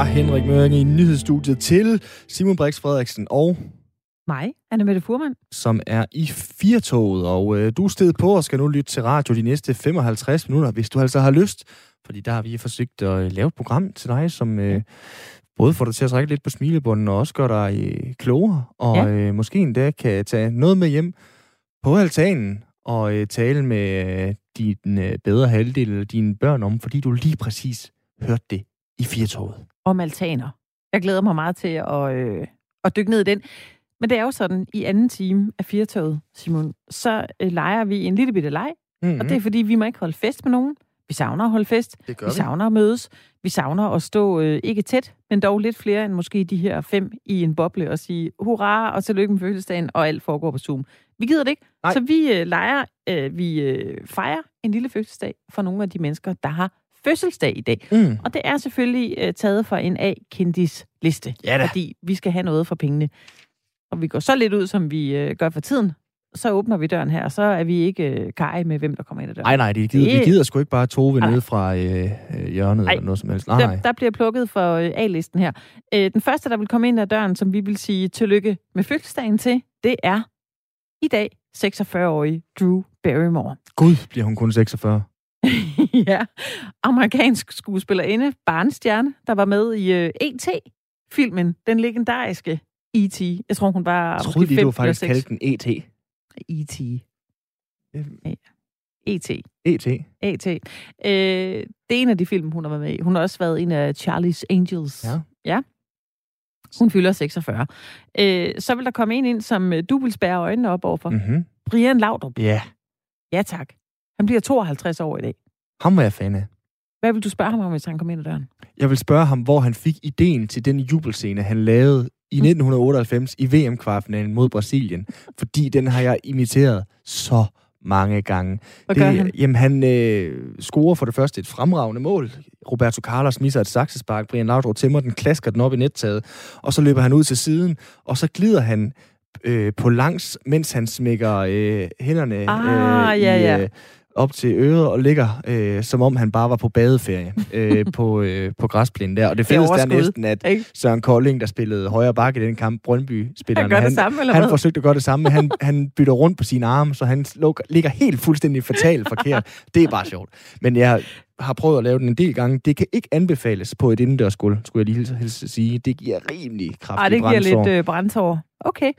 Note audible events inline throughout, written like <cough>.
fra Henrik Mørke i nyhedsstudiet til Simon Brix Frederiksen og mig, Anne Mette Furman. Som er i firtoget, og øh, du er stedet på og skal nu lytte til radio de næste 55 minutter, hvis du altså har lyst. Fordi der har vi forsøgt at øh, lave et program til dig, som øh, både får dig til at trække lidt på smilebunden og også gør dig øh, klogere. Og ja. øh, måske endda kan tage noget med hjem på altanen og øh, tale med øh, din øh, bedre halvdel eller dine børn om, fordi du lige præcis hørte det i firtoget. Om altaner. Jeg glæder mig meget til at, øh, at dykke ned i den. Men det er jo sådan, i anden time af firtoget, Simon, så øh, leger vi en lille bitte leg. Mm-hmm. Og det er fordi, vi må ikke holde fest med nogen. Vi savner at holde fest. Vi. vi savner at mødes. Vi savner at stå øh, ikke tæt, men dog lidt flere end måske de her fem i en boble og sige hurra og tillykke med fødselsdagen, og alt foregår på Zoom. Vi gider det ikke. Nej. Så vi øh, leger, øh, vi øh, fejrer en lille fødselsdag for nogle af de mennesker, der har fødselsdag i dag. Mm. Og det er selvfølgelig øh, taget fra en A-kendis liste. Ja da. Fordi vi skal have noget for pengene. Og vi går så lidt ud, som vi øh, gør for tiden. Så åbner vi døren her, og så er vi ikke øh, kaj med, hvem der kommer ind ad døren. Nej, nej, de gider, det... vi gider sgu ikke bare Tove nede fra øh, øh, hjørnet Ej. eller noget som helst. Nej, der, der bliver plukket for øh, A-listen her. Øh, den første, der vil komme ind ad døren, som vi vil sige tillykke med fødselsdagen til, det er i dag 46-årige Drew Barrymore. Gud, bliver hun kun 46? <laughs> ja, amerikansk skuespillerinde, barnstjerne, der var med i uh, E.T.-filmen, den legendariske E.T. Jeg tror, hun var jeg troede lige, du faktisk kaldte den E.T. E.T. E.T. E.T. E.T. Øh, det er en af de film, hun har været med i. Hun har også været en af Charlie's Angels. Ja. ja. Hun fylder 46. Øh, så vil der komme en ind, som du vil spærre øjnene op overfor. Mm-hmm. Brian Laudrup. Ja. Ja, tak. Han bliver 52 år i dag. Ham var jeg fan af. Hvad vil du spørge ham om, hvis han kommer ind ad døren? Jeg vil spørge ham, hvor han fik ideen til den jubelscene, han lavede i 1998 i VM-kvartfinalen mod Brasilien. Fordi den har jeg imiteret så mange gange. Hvad det, gør han? Jamen, han øh, scorer for det første et fremragende mål. Roberto Carlos misser et saksespark. Brian Laudrup tæmmer den, klasker den op i nettaget. Og så løber han ud til siden, og så glider han øh, på langs, mens han smækker øh, hænderne ah, øh, i, ja, ja. Op til øret og ligger, øh, som om han bare var på badeferie <laughs> øh, på, øh, på græsplænen der. Og det fedeste er, næsten, at ikke? Søren Kolding, der spillede højre bakke i den kamp, Brøndby-spilleren, han, han, samme, han forsøgte at gøre det samme, men han, han bytter rundt på sine arme, så han ligger helt fuldstændig fatalt forkert. Det er bare sjovt. Men jeg har prøvet at lave den en del gange. Det kan ikke anbefales på et indendørsgulv, skulle jeg lige helst sige. Det giver rimelig kraftig Ej, det giver brændsår. lidt øh, brændsår. Okay.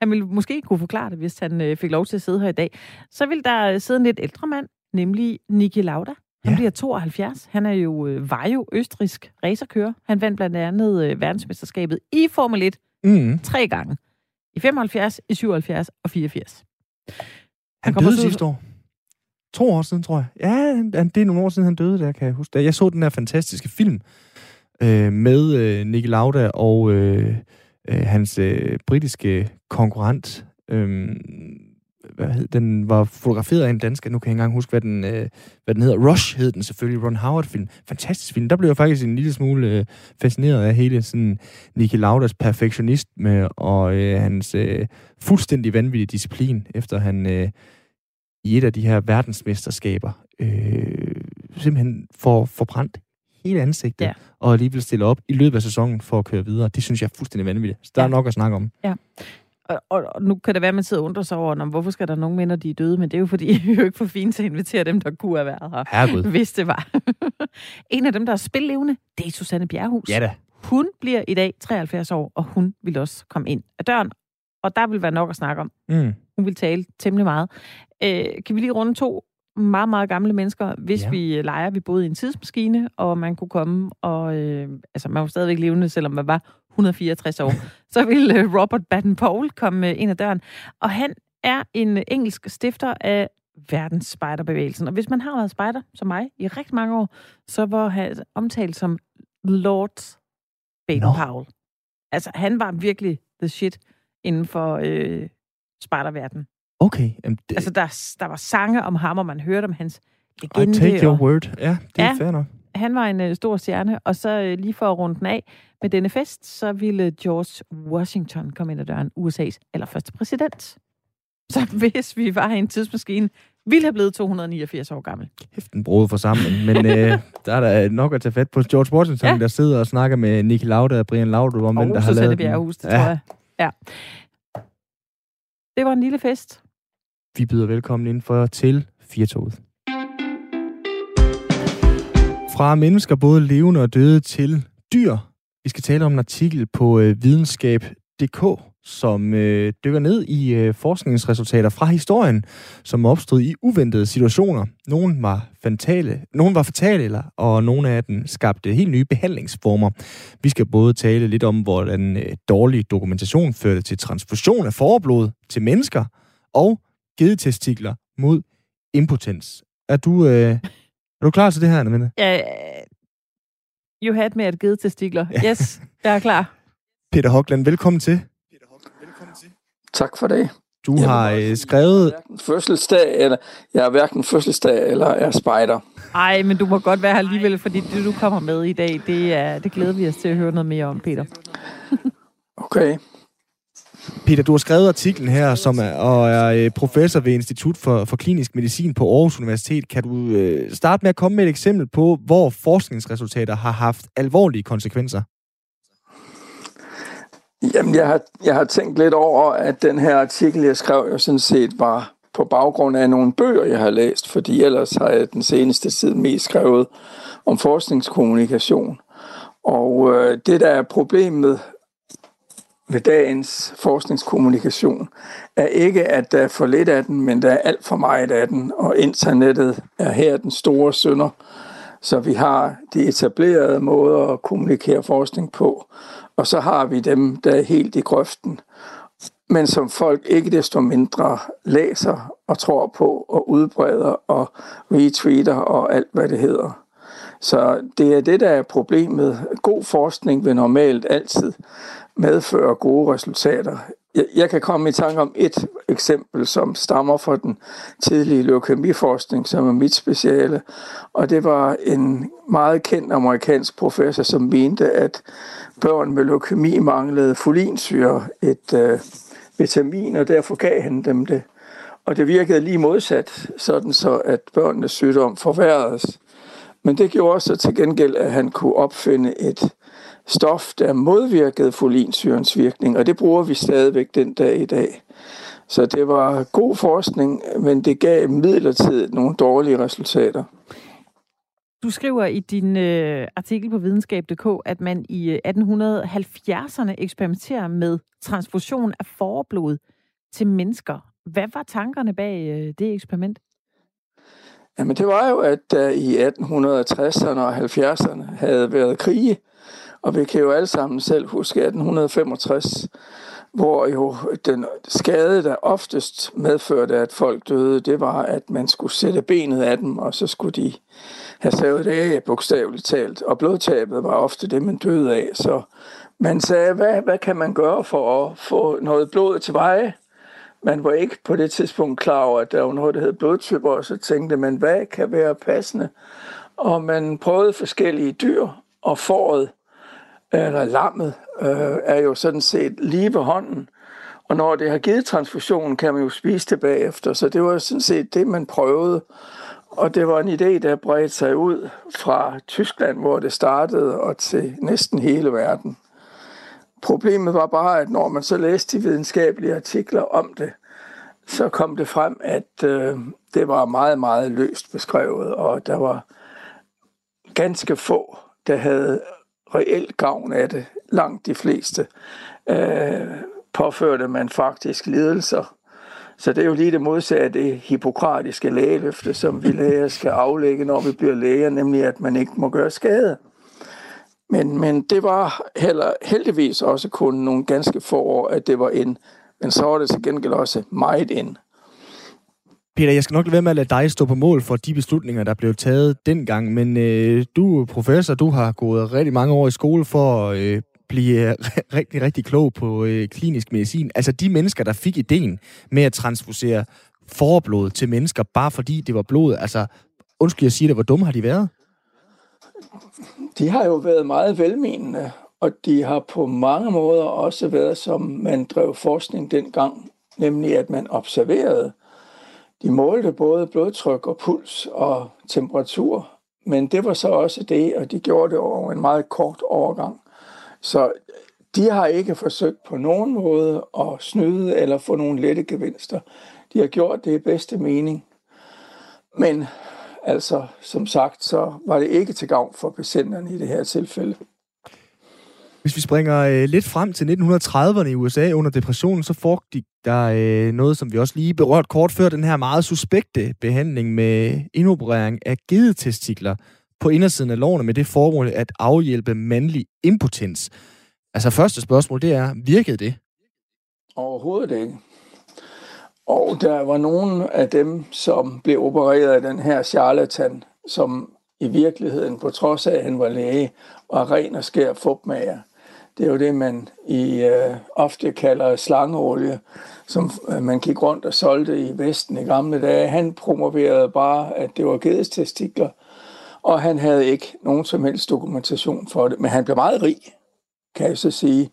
Han ville måske kunne forklare det, hvis han øh, fik lov til at sidde her i dag. Så vil der sidde en lidt ældre mand, nemlig Niki Lauda. Han ja. bliver 72. Han er jo, øh, var jo østrisk racerkører. Han vandt blandt andet øh, verdensmesterskabet i Formel 1 mm. tre gange. I 75, i 77 og 84. Han, han døde sidste år. To år siden, tror jeg. Ja, det er nogle år siden, han døde, der kan jeg huske. Jeg så den her fantastiske film øh, med øh, Niki Lauda og øh, øh, hans øh, britiske konkurrent. Øh, hvad hed, den var fotograferet af en dansker, nu kan jeg ikke engang huske, hvad den, øh, hvad den hedder. Rush hed den selvfølgelig, Ron Howard-film. Fantastisk film. Der blev jeg faktisk en lille smule øh, fascineret af hele sådan Niki Laudas perfektionisme og øh, hans øh, fuldstændig vanvittige disciplin, efter han øh, i et af de her verdensmesterskaber øh, simpelthen får forbrændt hele ansigtet, ja. og alligevel stille op i løbet af sæsonen for at køre videre. Det synes jeg er fuldstændig vanvittigt. Så der ja. er nok at snakke om. Ja. Og, og, og nu kan det være, at man sidder og undrer sig over, hvorfor skal der nogen minder, de er døde? Men det er jo fordi, <laughs> vi er jo ikke for fint til at invitere dem, der kunne have været her. Herregud. Hvis det var. <laughs> en af dem, der er spillevende, det er Susanne Bjerghus. Ja da. Hun bliver i dag 73 år, og hun vil også komme ind ad døren. Og der vil være nok at snakke om. Mm. Hun vil tale temmelig meget. Øh, kan vi lige runde to meget, meget gamle mennesker, hvis ja. vi leger, vi boede i en tidsmaskine, og man kunne komme, og øh, altså man var stadigvæk levende, selvom man var 164 år, <laughs> så ville øh, Robert Baden-Powell komme øh, ind ad døren. Og han er en engelsk stifter af verdens spejderbevægelsen. Og hvis man har været spejder, som mig, i rigtig mange år, så var han omtalt som Lord Baden-Powell. No. Altså, han var virkelig the shit inden for øh, spejderverdenen. Okay. Jamen, det... Altså, der, der var sange om ham, og man hørte om hans legende. I take your og... word. Ja, det er ja, fair nok. Han var en uh, stor stjerne, og så uh, lige for at runde den af med denne fest, så ville George Washington komme ind ad døren, USA's allerførste præsident. Så <laughs> hvis vi var i en tidsmaskine, ville have blevet 289 år gammel. Kæft en brode forsamling, men øh, <laughs> der er der nok at tage fat på George Washington, ja. der sidder og snakker med Nicky Lauda og Brian Laudrup om, hvem der har lavet den. Bjerghus, det ja. tror jeg. Ja. Det var en lille fest. Vi byder velkommen ind for til Firtoget. Fra mennesker, både levende og døde, til dyr. Vi skal tale om en artikel på øh, videnskab.dk, som øh, dykker ned i øh, forskningsresultater fra historien, som opstod i uventede situationer. Nogle var fatale, nogle var fatale, eller, og nogle af dem skabte helt nye behandlingsformer. Vi skal både tale lidt om, hvordan øh, dårlig dokumentation førte til transfusion af forblod til mennesker, og gedetestikler mod impotens. Er du, øh, er du klar til det her, Anna Ja, you had med at gedetestikler. Ja. Yes, jeg er klar. Peter Hogland, velkommen til. Tak for det. Du jeg har øh, skrevet... Fødselsdag, eller, jeg er hverken fødselsdag eller er spejder. Nej, men du må godt være her alligevel, fordi det, du kommer med i dag, det, er, det glæder vi os til at høre noget mere om, Peter. okay. Peter, du har skrevet artiklen her, som er, og er øh, professor ved Institut for, for Klinisk Medicin på Aarhus Universitet. Kan du øh, starte med at komme med et eksempel på, hvor forskningsresultater har haft alvorlige konsekvenser? Jamen, jeg har, jeg har tænkt lidt over, at den her artikel, jeg skrev, jo sådan set var på baggrund af nogle bøger, jeg har læst, fordi ellers har jeg den seneste tid mest skrevet om forskningskommunikation. Og øh, det, der er problemet ved dagens forskningskommunikation, er ikke, at der er for lidt af den, men der er alt for meget af den, og internettet er her den store sønder. Så vi har de etablerede måder at kommunikere forskning på, og så har vi dem, der er helt i grøften, men som folk ikke desto mindre læser og tror på og udbreder og retweeter og alt, hvad det hedder. Så det er det, der er problemet. God forskning vil normalt altid medfører gode resultater. Jeg kan komme i tanke om et eksempel, som stammer fra den tidlige leukemiforskning, som er mit speciale. Og det var en meget kendt amerikansk professor, som mente, at børn med leukemi manglede folinsyre, et øh, vitamin, og derfor gav han dem det. Og det virkede lige modsat, sådan så at børnenes sygdom forværredes. Men det gjorde så til gengæld, at han kunne opfinde et stof, der modvirkede folinsyrens virkning, og det bruger vi stadigvæk den dag i dag. Så det var god forskning, men det gav midlertidigt nogle dårlige resultater. Du skriver i din øh, artikel på videnskab.dk, at man i 1870'erne øh, eksperimenterer med transfusion af forblod til mennesker. Hvad var tankerne bag øh, det eksperiment? Jamen det var jo, at der i 1860'erne og 70'erne havde været krige, og vi kan jo alle sammen selv huske 1865, hvor jo den skade, der oftest medførte, at folk døde, det var, at man skulle sætte benet af dem, og så skulle de have savet det af, bogstaveligt talt. Og blodtabet var ofte det, man døde af. Så man sagde, hvad, hvad kan man gøre for at få noget blod til veje? Man var ikke på det tidspunkt klar over, at der var noget, der hed blodtyper, og så tænkte man, hvad kan være passende? Og man prøvede forskellige dyr, og fåret eller lammet, øh, er jo sådan set lige ved hånden. Og når det har givet transfusionen, kan man jo spise det bagefter. Så det var sådan set det, man prøvede. Og det var en idé, der bredte sig ud fra Tyskland, hvor det startede, og til næsten hele verden. Problemet var bare, at når man så læste de videnskabelige artikler om det, så kom det frem, at øh, det var meget, meget løst beskrevet, og der var ganske få, der havde reelt gavn af det. Langt de fleste øh, påførte man faktisk lidelser så det er jo lige det modsatte af det hippokratiske lægeløfte, som vi læger skal aflægge, når vi bliver læger, nemlig at man ikke må gøre skade. Men, men det var heller heldigvis også kun nogle ganske få år, at det var ind. Men så var det til gengæld også meget ind. Peter, jeg skal nok lade være med at lade dig stå på mål for de beslutninger, der blev taget dengang, men øh, du er professor, du har gået rigtig mange år i skole for at øh, blive rigtig, rigtig klog på øh, klinisk medicin. Altså de mennesker, der fik ideen med at transfusere forblod til mennesker, bare fordi det var blod. Altså, undskyld, jeg siger det, hvor dumme har de været? De har jo været meget velmenende, og de har på mange måder også været, som man drev forskning dengang, nemlig at man observerede de målte både blodtryk og puls og temperatur, men det var så også det, og de gjorde det over en meget kort overgang. Så de har ikke forsøgt på nogen måde at snyde eller få nogle lette gevinster. De har gjort det i bedste mening. Men altså, som sagt, så var det ikke til gavn for patienterne i det her tilfælde. Hvis vi springer øh, lidt frem til 1930'erne i USA under depressionen, så foregik der øh, noget, som vi også lige berørt kort før, den her meget suspekte behandling med inoperering af gedetestikler på indersiden af lårene med det formål at afhjælpe mandlig impotens. Altså første spørgsmål, det er, virkede det? Overhovedet ikke. Og der var nogen af dem, som blev opereret af den her charlatan, som i virkeligheden, på trods af, at han var læge, var ren og skær fupmager. Det er jo det, man i øh, ofte kalder slangeolie, som øh, man gik rundt og solgte i Vesten i gamle dage. Han promoverede bare, at det var gedestestikler, og han havde ikke nogen som helst dokumentation for det. Men han blev meget rig, kan jeg så sige.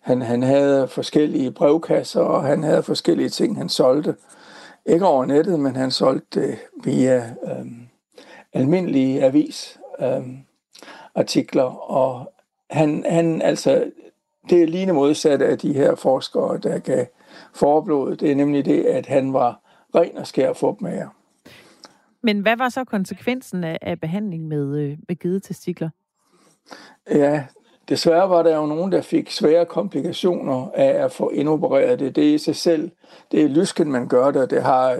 Han, han havde forskellige brevkasser, og han havde forskellige ting, han solgte. Ikke over nettet, men han solgte det via øh, almindelige avis. Øh, artikler, og han, han altså, det er lige modsat af de her forskere, der gav forblod. Det er nemlig det, at han var ren og skær fupmager. Men hvad var så konsekvensen af, af behandling med, øh, med gedetestikler? Ja, desværre var der jo nogen, der fik svære komplikationer af at få indopereret det. Det er i sig selv, det er lysken, man gør det, det, har,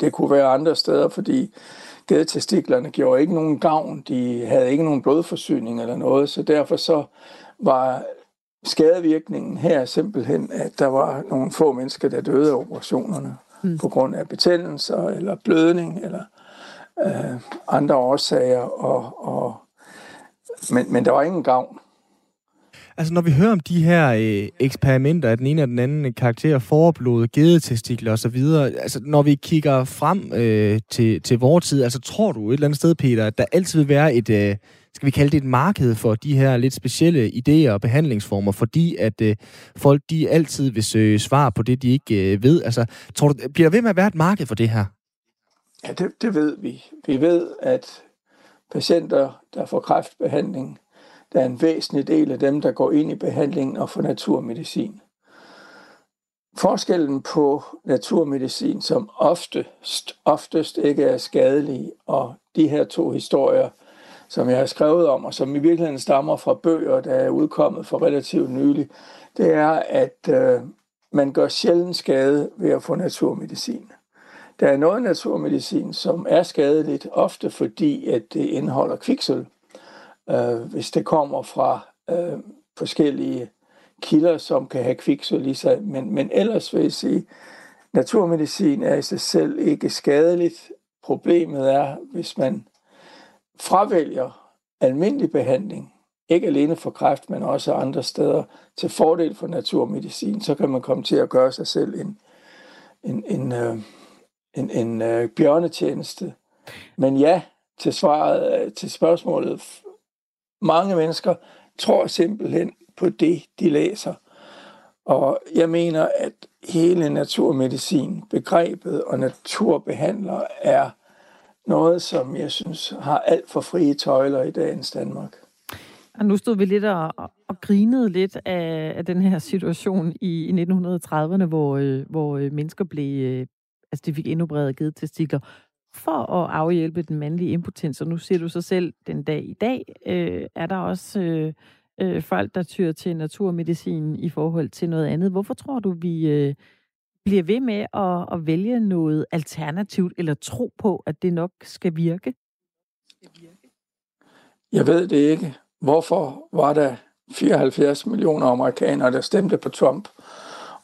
det kunne være andre steder, fordi gedetestiklerne gjorde ikke nogen gavn. De havde ikke nogen blodforsyning eller noget, så derfor så var skadevirkningen her simpelthen, at der var nogle få mennesker, der døde af operationerne mm. på grund af betændelser eller blødning eller øh, andre årsager. Og, og, men, men der var ingen gavn. Altså, når vi hører om de her øh, eksperimenter af den ene og den anden karakter, forblod, gedetestikler osv., altså, når vi kigger frem øh, til, til vores tid, altså, tror du et eller andet sted, Peter, at der altid vil være et, øh, skal vi kalde det et marked for de her lidt specielle idéer og behandlingsformer, fordi at øh, folk, de altid vil søge svar på det, de ikke øh, ved. Altså, tror du, bliver der ved med at være et marked for det her? Ja, det, det ved vi. Vi ved, at patienter, der får kræftbehandling, der er en væsentlig del af dem, der går ind i behandlingen og får naturmedicin. Forskellen på naturmedicin, som oftest, oftest ikke er skadelig, og de her to historier, som jeg har skrevet om, og som i virkeligheden stammer fra bøger, der er udkommet for relativt nylig, det er, at øh, man gør sjældent skade ved at få naturmedicin. Der er noget naturmedicin, som er skadeligt, ofte fordi, at det indeholder kviksøl øh, hvis det kommer fra øh, forskellige kilder, som kan have kviksøl i sig. Men, men ellers vil jeg sige, naturmedicin er i sig selv ikke skadeligt. Problemet er, hvis man fravælger almindelig behandling, ikke alene for kræft, men også andre steder, til fordel for naturmedicin, så kan man komme til at gøre sig selv en, en, en, øh, en, en øh, bjørnetjeneste. Men ja, til, svaret, øh, til spørgsmålet mange mennesker tror simpelthen på det, de læser. Og jeg mener, at hele naturmedicin, begrebet og naturbehandler er noget, som jeg synes har alt for frie tøjler i dagens Danmark. Og nu stod vi lidt og, og grinede lidt af, af den her situation i, i 1930'erne, hvor, øh, hvor øh, mennesker blev, øh, altså de fik indopereret givet testikler for at afhjælpe den mandlige impotens. Og nu ser du så selv, den dag i dag øh, er der også øh, øh, folk, der tyrer til naturmedicin i forhold til noget andet. Hvorfor tror du, vi øh, bliver ved med at, at vælge noget alternativt, eller tro på, at det nok skal virke? Jeg ved det ikke. Hvorfor var der 74 millioner amerikanere, der stemte på Trump?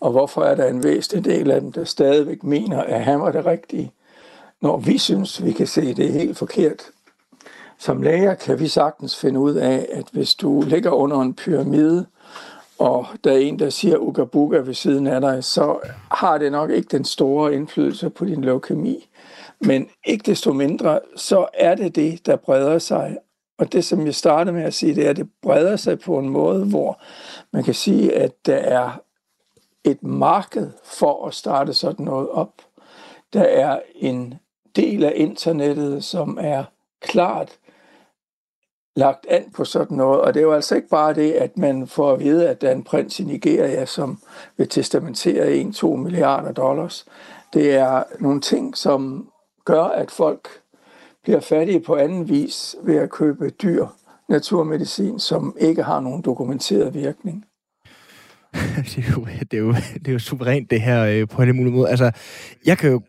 Og hvorfor er der en væsentlig del af dem, der stadigvæk mener, at han var det rigtige? Når vi synes, vi kan se, det er helt forkert. Som læger kan vi sagtens finde ud af, at hvis du ligger under en pyramide, og der er en, der siger ugabuga ved siden af dig, så har det nok ikke den store indflydelse på din leukemi. Men ikke desto mindre, så er det det, der breder sig. Og det, som jeg startede med at sige, det er, at det breder sig på en måde, hvor man kan sige, at der er et marked for at starte sådan noget op Der er en del af internettet, som er klart lagt an på sådan noget, og det er jo altså ikke bare det, at man får at vide, at der er en prins i Nigeria, som vil testamentere 1-2 milliarder dollars. Det er nogle ting, som gør, at folk bliver fattige på anden vis ved at købe dyr naturmedicin, som ikke har nogen dokumenteret virkning. <laughs> det, er jo, det, er jo, det er jo suverænt det her øh, på en mulig måde. Altså, jeg kan jo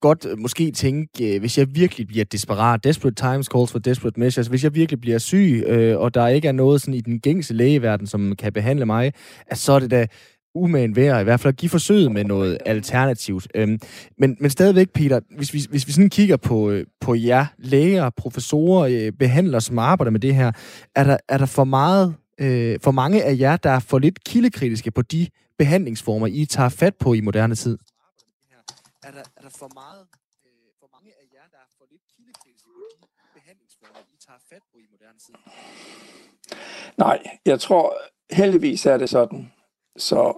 godt øh, måske tænke, øh, hvis jeg virkelig bliver desperat, desperate times calls for desperate measures, hvis jeg virkelig bliver syg, øh, og der ikke er noget sådan i den gængse lægeverden, som kan behandle mig, at så er det da umagen værd, i hvert fald at give forsøget med noget alternativt. Øhm, men, men stadigvæk, Peter, hvis vi, hvis vi sådan kigger på, øh, på jer læger, professorer, øh, behandlere, som arbejder med det her, er der, er der for meget, øh, for mange af jer, der er for lidt kildekritiske på de behandlingsformer, I tager fat på i moderne tid? Er der, er der for meget, øh, for mange af jer, der er for lidt kildekritiske på de behandlingsformer, I tager fat på i moderne tid? Nej, jeg tror heldigvis er det sådan, så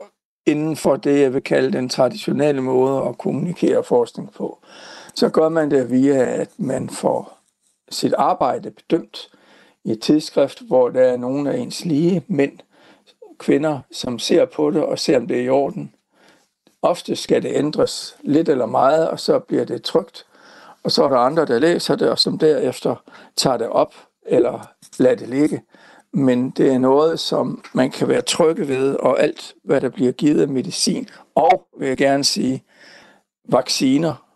inden for det, jeg vil kalde den traditionelle måde at kommunikere forskning på, så gør man det via, at man får sit arbejde bedømt i et tidsskrift, hvor der er nogen af ens lige mænd, kvinder, som ser på det og ser, om det er i orden. Ofte skal det ændres lidt eller meget, og så bliver det trygt. Og så er der andre, der læser det, og som derefter tager det op eller lader det ligge men det er noget, som man kan være trygge ved, og alt, hvad der bliver givet af medicin, og vil jeg gerne sige, vacciner.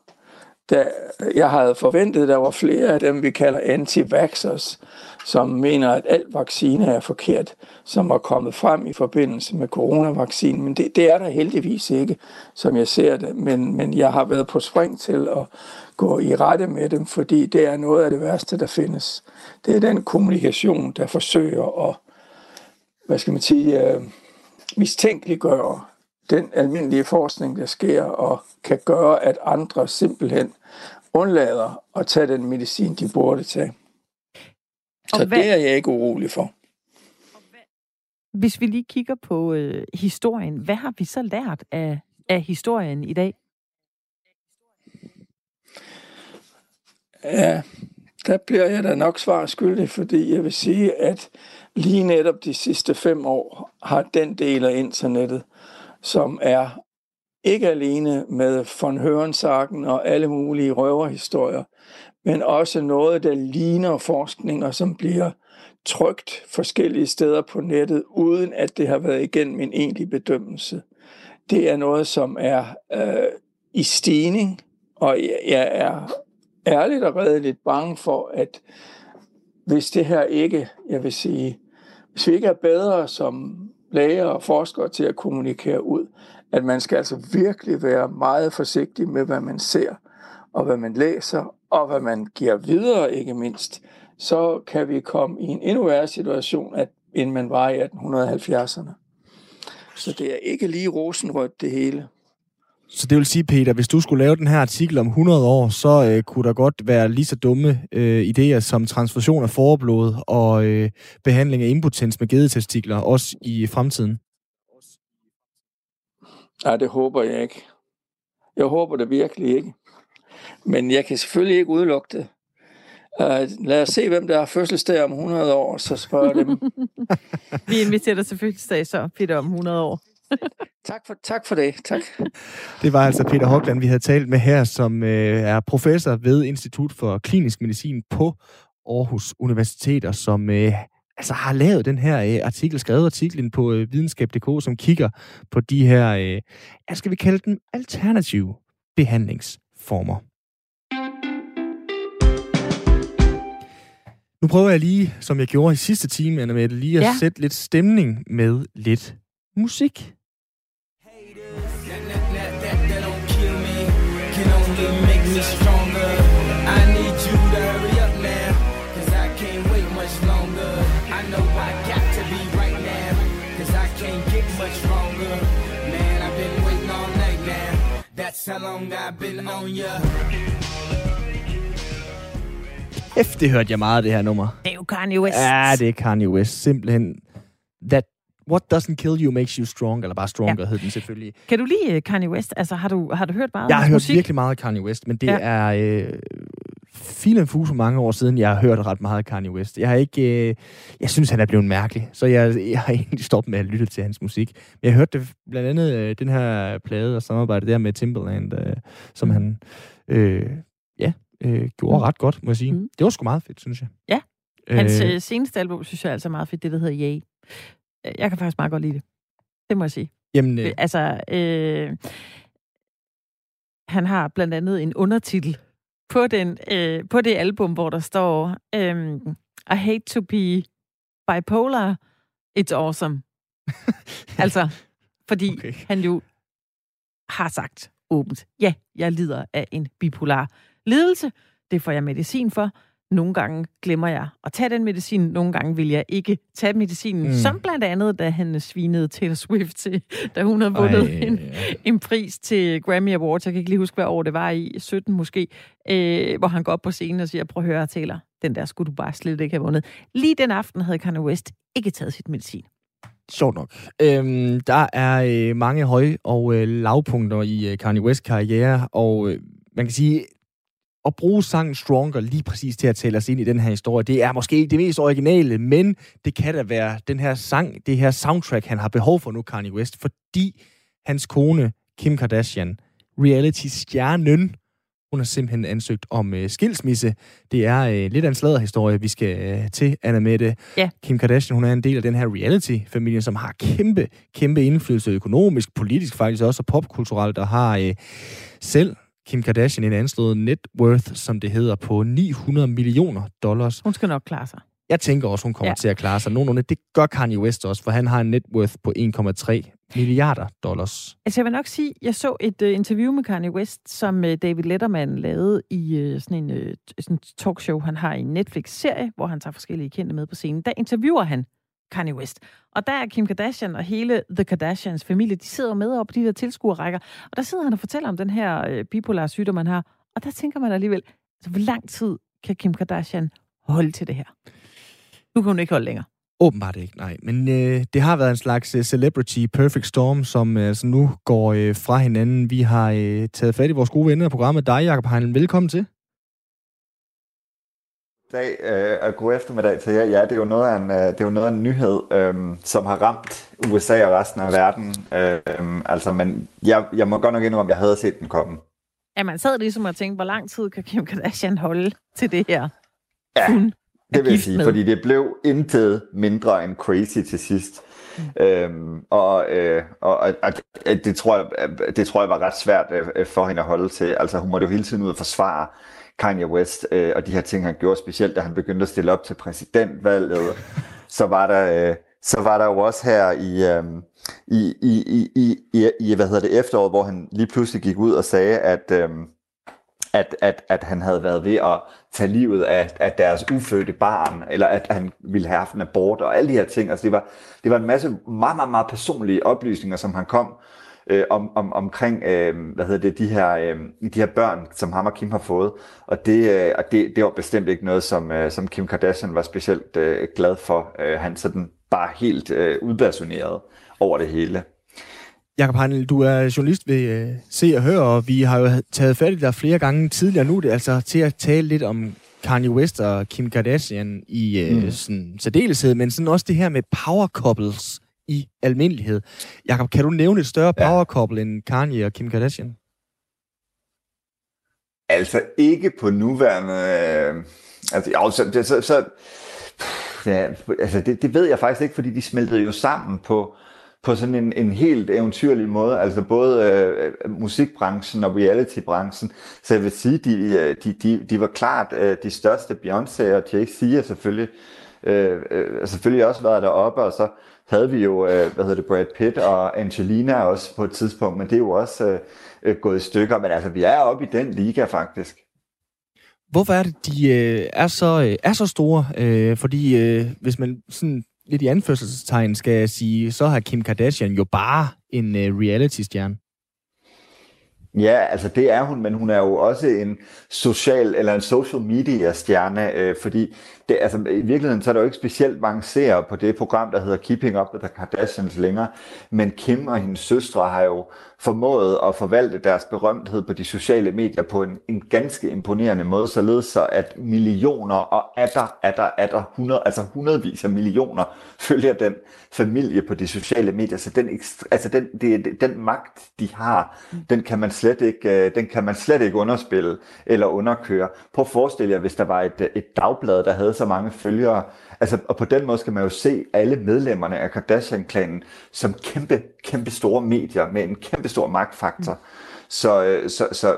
Da jeg havde forventet, at der var flere af dem, vi kalder anti-vaxxers, som mener, at al vaccine er forkert, som er kommet frem i forbindelse med coronavaccinen. Men det, det er der heldigvis ikke, som jeg ser det. Men, men jeg har været på spring til at gå i rette med dem, fordi det er noget af det værste, der findes. Det er den kommunikation, der forsøger at, hvad skal man sige, uh, mistænkeliggøre den almindelige forskning, der sker, og kan gøre, at andre simpelthen undlader at tage den medicin, de burde tage. Så hvad, det er jeg ikke urolig for. Hvis vi lige kigger på øh, historien, hvad har vi så lært af, af historien i dag? Ja, der bliver jeg da nok svar skyldig, fordi jeg vil sige, at lige netop de sidste fem år har den del af internettet, som er ikke alene med von Hørensagen og alle mulige røverhistorier, men også noget, der ligner forskning og som bliver trygt forskellige steder på nettet, uden at det har været igennem en egentlig bedømmelse. Det er noget, som er øh, i stigning, og jeg er ærligt og redeligt bange for, at hvis det her ikke, jeg vil sige, hvis vi ikke er bedre som læger og forskere til at kommunikere ud, at man skal altså virkelig være meget forsigtig med, hvad man ser, og hvad man læser, og hvad man giver videre, ikke mindst, så kan vi komme i en endnu værre situation, at, end man var i 1870'erne. Så det er ikke lige rosenrødt det hele. Så det vil sige, Peter, hvis du skulle lave den her artikel om 100 år, så øh, kunne der godt være lige så dumme øh, idéer som transfusion af forblod og øh, behandling af impotens med gedetestikler, også i fremtiden? Nej, det håber jeg ikke. Jeg håber det virkelig ikke. Men jeg kan selvfølgelig ikke udelukke det. Uh, lad os se, hvem der har fødselsdag om 100 år, så spørger dem. <laughs> Vi inviterer dig til fødselsdag så, Peter, om 100 år. <laughs> tak, for, tak for det. Tak. Det var altså Peter Hogland, vi havde talt med her, som øh, er professor ved Institut for Klinisk Medicin på Aarhus Universitet, og som øh, altså har lavet den her øh, artikel, skrevet artiklen på øh, videnskab.dk, som kigger på de her, øh, skal vi kalde dem alternative behandlingsformer. Nu prøver jeg lige, som jeg gjorde i sidste time, Anna med lige at ja. sætte lidt stemning med lidt musik. That's how long I've been on you. F, det hørte jeg meget af det her nummer. Det er jo Kanye West. Ja, det er Kanye West. Simpelthen. That What Doesn't Kill You Makes You Strong, eller bare Stronger ja. hed den selvfølgelig. Kan du lide Kanye West? Altså, har du, har du hørt meget Jeg har hørt musik? virkelig meget af Kanye West, men det ja. er øh, filen fus for mange år siden, jeg har hørt ret meget af Kanye West. Jeg har ikke... Øh, jeg synes, han er blevet mærkelig, så jeg, jeg har egentlig stoppet med at lytte til hans musik. Men jeg hørte det blandt andet øh, den her plade og samarbejde der med Timberland, øh, som mm. han øh, øh, gjorde mm. ret godt, må jeg sige. Mm. Det var sgu meget fedt, synes jeg. Ja. Hans øh, seneste album, synes jeg er altså meget fedt, det der hedder Yay. Jeg kan faktisk meget godt lide det. Det må jeg sige. Jamen, øh, altså, øh, han har blandt andet en undertitel på, den, øh, på det album, hvor der står øh, I hate to be bipolar, it's awesome. <laughs> altså, fordi okay. han jo har sagt åbent, ja, jeg lider af en bipolar lidelse. Det får jeg medicin for. Nogle gange glemmer jeg at tage den medicin, nogle gange vil jeg ikke tage medicinen, mm. som blandt andet, da han svinede Taylor Swift til, da hun havde vundet en, en pris til Grammy Awards. Jeg kan ikke lige huske, hvad år det var i, 17 måske, øh, hvor han går op på scenen og siger, prøv at høre, Taylor, den der skulle du bare slet ikke have vundet. Lige den aften havde Kanye West ikke taget sit medicin. Sjovt nok. Øhm, der er øh, mange høj- og øh, lavpunkter i øh, Kanye West karriere, og øh, man kan sige, at bruge sangen Stronger lige præcis til at tælle os ind i den her historie, det er måske ikke det mest originale, men det kan da være den her sang, det her soundtrack, han har behov for nu, Kanye West, fordi hans kone, Kim Kardashian, reality-stjernen, hun har simpelthen ansøgt om øh, skilsmisse. Det er øh, lidt af en sladderhistorie, vi skal øh, til, Anna Mette. Ja. Kim Kardashian, hun er en del af den her reality-familie, som har kæmpe, kæmpe indflydelse økonomisk, politisk faktisk også, og popkulturelt, og har øh, selv Kim Kardashian en anslået net worth, som det hedder, på 900 millioner dollars. Hun skal nok klare sig. Jeg tænker også, hun kommer ja. til at klare sig nogenlunde. Det gør Kanye West også, for han har en net worth på 1,3 milliarder dollars. Altså jeg vil nok sige, jeg så et uh, interview med Kanye West, som uh, David Letterman lavede i uh, sådan en uh, sådan talkshow. Han har en Netflix-serie, hvor han tager forskellige kendte med på scenen. Der interviewer han Kanye West. Og der er Kim Kardashian og hele The Kardashians familie, de sidder med op på de der tilskuerrækker. Og der sidder han og fortæller om den her øh, bipolare sygdom, man har. Og der tænker man alligevel, altså, hvor lang tid kan Kim Kardashian holde til det her? Nu kan hun ikke holde længere. Åbenbart ikke, nej. Men øh, det har været en slags øh, celebrity perfect storm, som øh, altså nu går øh, fra hinanden. Vi har øh, taget fat i vores gode venner af programmet. Dig, Jacob Heinlein, Velkommen til dag øh, og god eftermiddag til jer. Ja, det er jo noget af en, øh, det er jo noget af en nyhed, øh, som har ramt USA og resten af verden. Øh, altså, men jeg, jeg må godt nok indrømme, at jeg havde set den komme. Ja, man sad ligesom og tænkte, hvor lang tid kan Kim Kardashian holde til det her? Ja, Hun det vil jeg sige, med. fordi det blev intet mindre end crazy til sidst. Mm. Øhm, og, øh, og, og, og det, tror jeg, det tror jeg var ret svært øh, for hende at holde til. Altså hun måtte jo hele tiden ud og forsvare Kanye West øh, og de her ting, han gjorde, specielt da han begyndte at stille op til præsidentvalget. så var der, øh, så var der jo også her i, øh, i, i, i, i, i, hvad hedder det, efteråret, hvor han lige pludselig gik ud og sagde, at, øh, at, at, at han havde været ved at tage livet af, af deres ufødte barn, eller at han ville have haft en abort, og alle de her ting. Altså det var, det var en masse meget, meget, meget personlige oplysninger, som han kom øh, om, om, omkring øh, hvad hedder det, de, her, øh, de her børn, som ham og Kim har fået. Og det, øh, og det, det var bestemt ikke noget, som, øh, som Kim Kardashian var specielt øh, glad for. Øh, han sådan bare helt øh, udbasoneret over det hele. Jakob Heinel, du er journalist ved øh, Se og Hør, og vi har jo taget fat i dig flere gange tidligere nu, det altså til at tale lidt om Kanye West og Kim Kardashian i øh, mm. sådan, særdeleshed, men sådan også det her med power couples i almindelighed. Jakob, kan du nævne et større power couple end Kanye og Kim Kardashian? Altså ikke på nuværende... Øh, altså, ja, så, det, så, så ja, altså det, det ved jeg faktisk ikke, fordi de smeltede jo sammen på, på sådan en, en helt eventyrlig måde, altså både øh, musikbranchen og reality-branchen. Så jeg vil sige, de, øh, de, de, de var klart øh, de største. Beyoncé og Jay-Z selvfølgelig, øh, øh, selvfølgelig også været deroppe, og så havde vi jo, øh, hvad hedder det, Brad Pitt og Angelina også på et tidspunkt, men det er jo også øh, øh, gået i stykker. Men altså, vi er oppe i den liga faktisk. Hvorfor er det, de øh, er, så, øh, er så store? Øh, fordi øh, hvis man sådan lidt i anførselstegn skal sige, så har Kim Kardashian jo bare en øh, reality-stjerne. Ja, altså det er hun, men hun er jo også en social eller en social media stjerne, øh, fordi det, altså, i virkeligheden så er der jo ikke specielt mange seere på det program, der hedder Keeping Up with the Kardashians længere, men Kim og hendes søstre har jo formået at forvalte deres berømthed på de sociale medier på en, en ganske imponerende måde, således så at millioner og atter, atter, atter, hundrede, altså hundredvis af millioner følger den familie på de sociale medier. Så den, altså den, det, den magt, de har, den kan man slet ikke, øh, den kan man slet ikke underspille eller underkøre. Prøv at forestille jer, hvis der var et, et dagblad, der havde så mange følgere. Altså, og på den måde skal man jo se alle medlemmerne af Kardashian-klanen som kæmpe, kæmpe store medier med en kæmpe stor magtfaktor. Mm. Øh, så, så, så,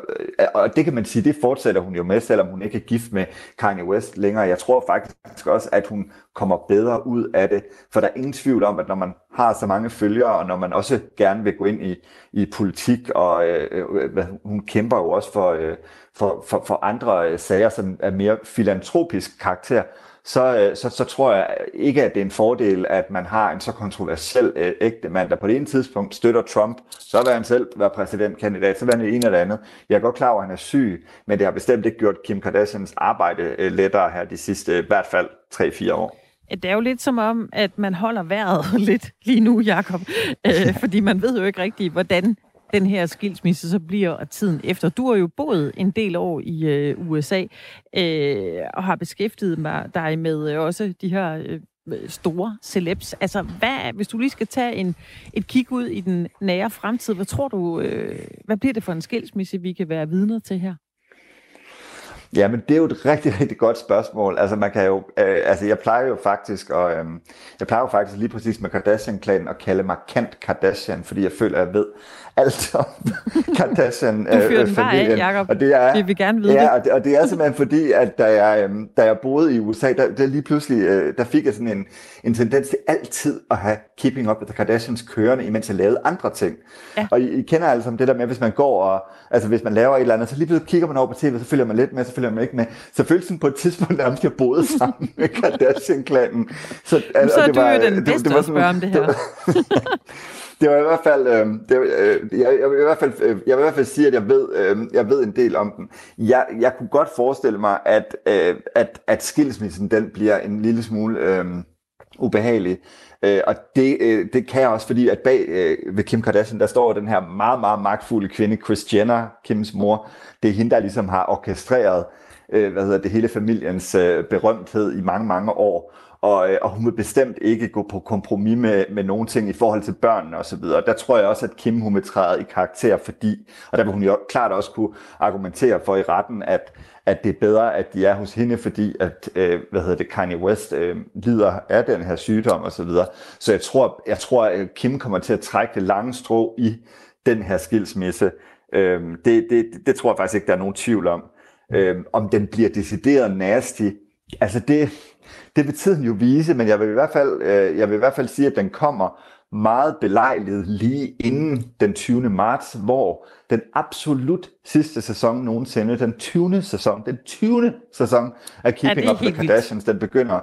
og det kan man sige, det fortsætter hun jo med, selvom hun ikke er gift med Kanye West længere. Jeg tror faktisk også, at hun kommer bedre ud af det, for der er ingen tvivl om, at når man har så mange følgere, og når man også gerne vil gå ind i, i politik, og øh, øh hun kæmper jo også for, øh, for, for, for andre sager, som er mere filantropisk karakter, så, øh, så, så tror jeg ikke, at det er en fordel, at man har en så kontroversiel øh, ægte mand, der på det ene tidspunkt støtter Trump, så vil han selv være præsidentkandidat, så vil han det ene eller andet. Jeg er godt klar over, at han er syg, men det har bestemt ikke gjort Kim Kardashians arbejde øh, lettere her de sidste, i hvert fald 3-4 år. Det er jo lidt som om, at man holder vejret <laughs> lidt lige nu, Jacob, øh, <laughs> fordi man ved jo ikke rigtigt, hvordan den her skilsmisse så bliver tiden efter. Du har jo boet en del år i øh, USA øh, og har beskæftiget mig, dig med øh, også de her øh, store celebs. Altså, hvad, hvis du lige skal tage en, et kig ud i den nære fremtid, hvad tror du, øh, hvad bliver det for en skilsmisse, vi kan være vidner til her? Ja, men det er jo et rigtig, rigtig godt spørgsmål. Altså, man kan jo, øh, altså jeg plejer jo faktisk, og øh, jeg plejer jo faktisk lige præcis med Kardashian-klanen at kalde mig Kant Kardashian, fordi jeg føler, at jeg ved alt om <laughs> Kardashian-familien. Du fyrer den bare Jacob. Og det er, vi vil gerne vide ja, det. Og det. Og det er simpelthen fordi, at da jeg, øh, da jeg boede i USA, der, der lige pludselig, øh, der fik jeg sådan en, en tendens til altid at have Keeping Up with the Kardashians kørende, imens jeg lavede andre ting. Ja. Og I, I kender altså det der med, hvis man går og, altså hvis man laver et eller andet, så lige pludselig kigger man over på tv, så følger man lidt med, så følger man ikke med. Så føles sådan på et tidspunkt nærmest, jeg boede <laughs> sammen med Kardashian-klanen. Så, altså, så er du var, jo den bedste det, det at spørge om det her. <laughs> det var i hvert fald, øh, det, øh, jeg, jeg, vil i hvert fald, øh, jeg vil i hvert fald sige, at jeg ved, øh, jeg ved en del om den. Jeg, jeg kunne godt forestille mig, at, øh, at, at skilsmissen den bliver en lille smule øh, ubehagelig. Øh, og det, øh, det kan jeg også, fordi at bag øh, ved Kim Kardashian, der står den her meget, meget magtfulde kvinde, Kris Jenner, Kims mor. Det er hende, der ligesom har orkestreret øh, hvad hedder det, hele familiens øh, berømthed i mange, mange år og, øh, og hun vil bestemt ikke gå på kompromis med, med nogen ting i forhold til børnene osv. Der tror jeg også, at Kim hun vil træde i karakter, fordi, og der vil hun jo klart også kunne argumentere for i retten, at, at det er bedre, at de er hos hende, fordi at, øh, hvad hedder det, Kanye West øh, lider af den her sygdom osv. Så, videre. så jeg tror, jeg tror, at Kim kommer til at trække det lange strå i den her skilsmisse. Øh, det, det, det tror jeg faktisk ikke, der er nogen tvivl om. Øh, om den bliver decideret nasty, altså det, det vil tiden jo vise, men jeg vil i hvert fald, øh, jeg vil i hvert fald sige, at den kommer meget belejligt lige inden den 20. marts, hvor den absolut sidste sæson nogensinde, den 20. sæson, den 20. sæson af Keeping ja, Up with the Kardashians, vildt. den begynder.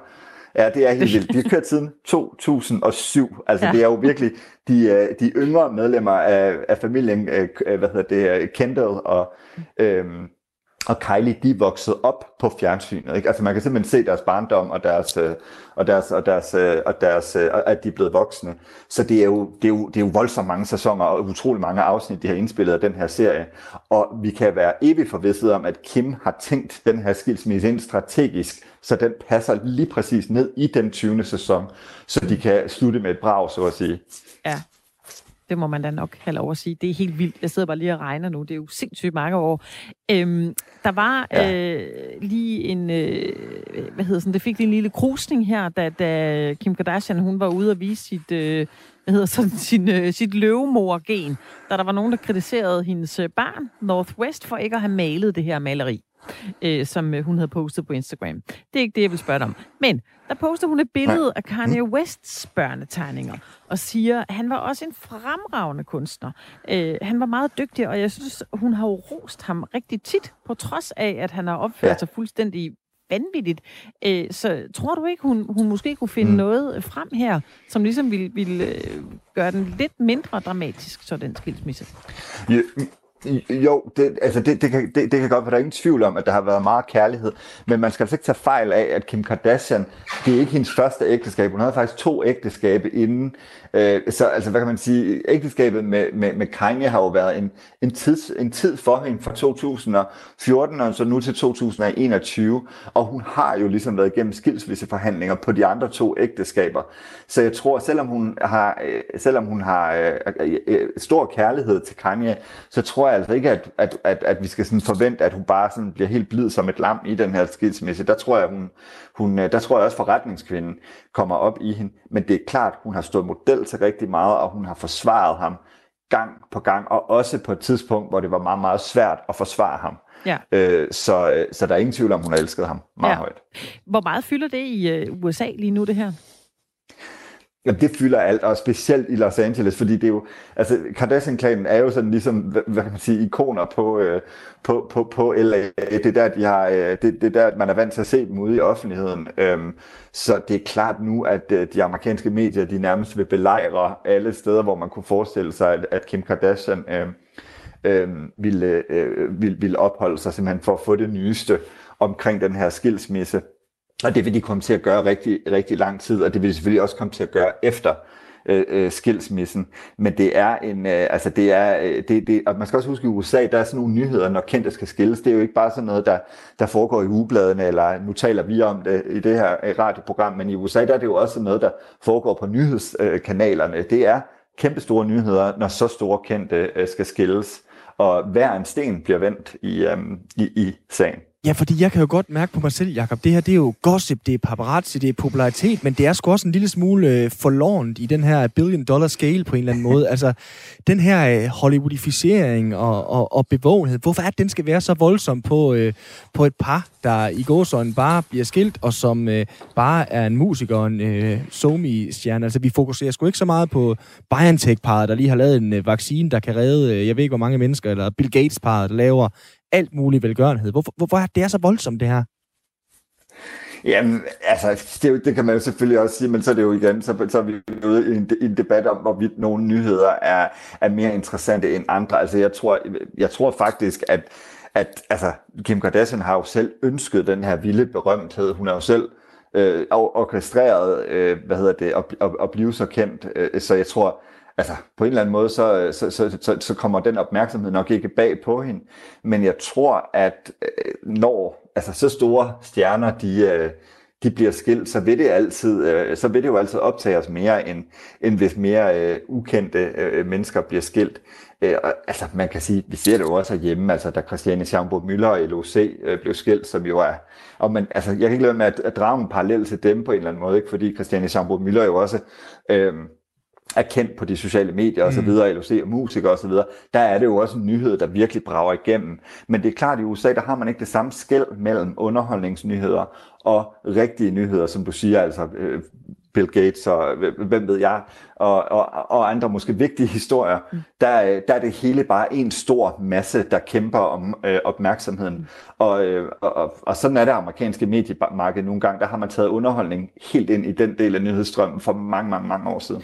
Ja, det er helt vildt. De har kørt siden 2007. Altså, ja. det er jo virkelig de, øh, de yngre medlemmer af, af familien, øh, hvad hedder det, Kendall og, øhm, og Kylie, de voksede op på fjernsynet. Ikke? Altså man kan simpelthen se deres barndom og deres, øh, og deres, og deres, øh, og deres, øh, at de er blevet voksne. Så det er, jo, det, er jo, det er jo voldsomt mange sæsoner og utrolig mange afsnit, de har indspillet af den her serie. Og vi kan være evigt forvisset om, at Kim har tænkt den her skilsmisse ind strategisk, så den passer lige præcis ned i den 20. sæson, så de kan slutte med et brag, så at sige. Det må man da nok have lov at sige. Det er helt vildt. Jeg sidder bare lige og regner nu. Det er jo sindssygt mange år. Øhm, der var ja. øh, lige en, øh, hvad hedder sådan, det fik lige en lille krusning her, da, da Kim Kardashian, hun var ude og vise sit, øh, hvad hedder sådan, <laughs> sin, øh, sit løvemor-gen, da der var nogen, der kritiserede hendes øh, barn, Northwest, for ikke at have malet det her maleri <laughs> øh, som øh, hun havde postet på Instagram. Det er ikke det, jeg vil spørge dig om. Men der poster hun et billede af Kanye Wests børnetegninger, og siger, at han var også en fremragende kunstner. Øh, han var meget dygtig, og jeg synes, hun har jo rost ham rigtig tit, på trods af, at han har opført ja. sig fuldstændig vanvittigt. Øh, så tror du ikke, hun, hun måske kunne finde mm. noget frem her, som ligesom ville, ville øh, gøre den lidt mindre dramatisk, så den skilsmisse? Ja, jo, det, altså det, det, kan, det, det kan godt være, der er ingen tvivl om, at der har været meget kærlighed, men man skal altså ikke tage fejl af, at Kim Kardashian, det er ikke hendes første ægteskab. Hun havde faktisk to ægteskabe inden. Øh, så altså, hvad kan man sige, ægteskabet med, med, med Kanye har jo været en, en, tids, en tid for hende fra 2014 og så nu til 2021, og hun har jo ligesom været igennem skilsmisseforhandlinger på de andre to ægteskaber. Så jeg tror, selvom hun har, øh, selvom hun har øh, øh, øh, stor kærlighed til Kanye, så tror jeg altså ikke, at, at, at, at vi skal sådan forvente, at hun bare sådan bliver helt blid som et lam i den her skilsmisse. Der tror jeg, hun, hun, øh, der tror jeg også, forretningskvinden kommer op i hende. Men det er klart, hun har stået model til rigtig meget, og hun har forsvaret ham gang på gang, og også på et tidspunkt, hvor det var meget, meget svært at forsvare ham. Ja. Øh, så, øh, så der er ingen tvivl om, hun har elsket ham meget ja. højt. Hvor meget fylder det i USA lige nu, det her? Jamen, det fylder alt, og specielt i Los Angeles, fordi det er jo, altså Kardashian-klanen er jo sådan ligesom, hvad kan man sige, ikoner på, øh, på, på, på LA. Det er der, de har, øh, det, det er der, man er vant til at se dem ude i offentligheden. Øhm, så det er klart nu, at øh, de amerikanske medier, de nærmest vil belejre alle steder, hvor man kunne forestille sig, at, at Kim Kardashian øhm, øhm, øh, øh, ville, øh, ville, ville opholde sig simpelthen for at få det nyeste omkring den her skilsmisse. Og det vil de komme til at gøre rigtig, rigtig lang tid, og det vil de selvfølgelig også komme til at gøre efter øh, øh skilsmissen. Men det er en, øh, altså det er, øh, det, det, og man skal også huske, at i USA, der er sådan nogle nyheder, når kendte skal skilles. Det er jo ikke bare sådan noget, der, der foregår i ugebladene, eller nu taler vi om det i det her øh, radioprogram, men i USA, der er det jo også noget, der foregår på nyhedskanalerne. Det er kæmpe store nyheder, når så store kendte øh, skal skilles, og hver en sten bliver vendt i, i, i sagen. Ja, fordi jeg kan jo godt mærke på mig selv, Jacob, det her det er jo gossip, det er paparazzi, det er popularitet, men det er sgu også en lille smule øh, forlorent i den her billion dollar scale på en eller anden måde. <laughs> Altså, den her øh, Hollywoodificering og, og, og bevågenhed, hvorfor er det, den skal være så voldsom på, øh, på et par, der i gåsøjne bare bliver skilt, og som øh, bare er en musiker og en øh, somi-stjerne. Altså, vi fokuserer sgu ikke så meget på BioNTech-parret, der lige har lavet en øh, vaccine, der kan redde, øh, jeg ved ikke hvor mange mennesker, eller Bill Gates-parret, der laver alt mulig velgørenhed. Hvorfor, hvorfor er det er så voldsomt, det her? Jamen, altså, det, det kan man jo selvfølgelig også sige, men så er det jo igen, så, så er vi ude i en, i en debat om, hvorvidt nogle nyheder er, er mere interessante end andre. Altså, jeg tror, jeg tror faktisk, at, at altså, Kim Kardashian har jo selv ønsket den her vilde berømthed. Hun har jo selv øh, orkestreret, øh, hvad hedder det, at, at, at blive så kendt. Øh, så jeg tror, altså på en eller anden måde, så, så, så, så, så kommer den opmærksomhed nok ikke bag på hende. Men jeg tror, at øh, når altså, så store stjerner, de, øh, de bliver skilt, så vil det altid, øh, så vil det jo altid optage os mere, end, end hvis mere uh, ukendte uh, mennesker bliver skilt. Uh, altså man kan sige, vi ser det jo også hjemme, altså da Christiane Schaumburg Müller og LOC uh, blev skilt, som jo er, og man, altså jeg kan ikke lade med at, at drage en parallel til dem på en eller anden måde, ikke? fordi Christiane Schaumburg Müller jo også uh, er kendt på de sociale medier osv., mm. LOC og musikere osv., der er det jo også en nyhed, der virkelig brager igennem. Men det er klart, at i USA, der har man ikke det samme skæld mellem underholdningsnyheder og rigtige nyheder, som du siger, altså øh, Bill Gates og hvem ved jeg, og, og, og andre måske vigtige historier, mm. der, der er det hele bare en stor masse, der kæmper om øh, opmærksomheden. Mm. Og, øh, og, og sådan er det amerikanske mediemarked nogle gange. Der har man taget underholdning helt ind i den del af nyhedsstrømmen for mange, mange, mange år siden.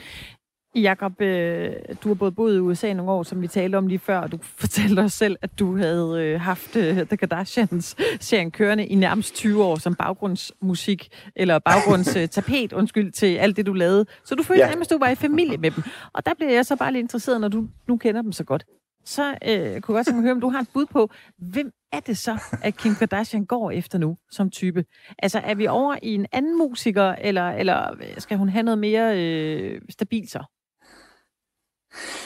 Jakob, øh, du har både boet i USA nogle år, som vi talte om lige før, og du <laughs> fortalte os selv, at du havde øh, haft øh, The Kardashians-serien kørende i nærmest 20 år som baggrundsmusik, eller baggrundstapet, undskyld, til alt det, du lavede. Så du følte ja. nærmest, du var i familie med dem. Og der bliver jeg så bare lidt interesseret, når du nu kender dem så godt. Så øh, kunne jeg godt tænke mig at høre, om du har et bud på, hvem er det så, at Kim Kardashian går efter nu som type? Altså, er vi over i en anden musiker, eller, eller skal hun have noget mere øh, stabilt så?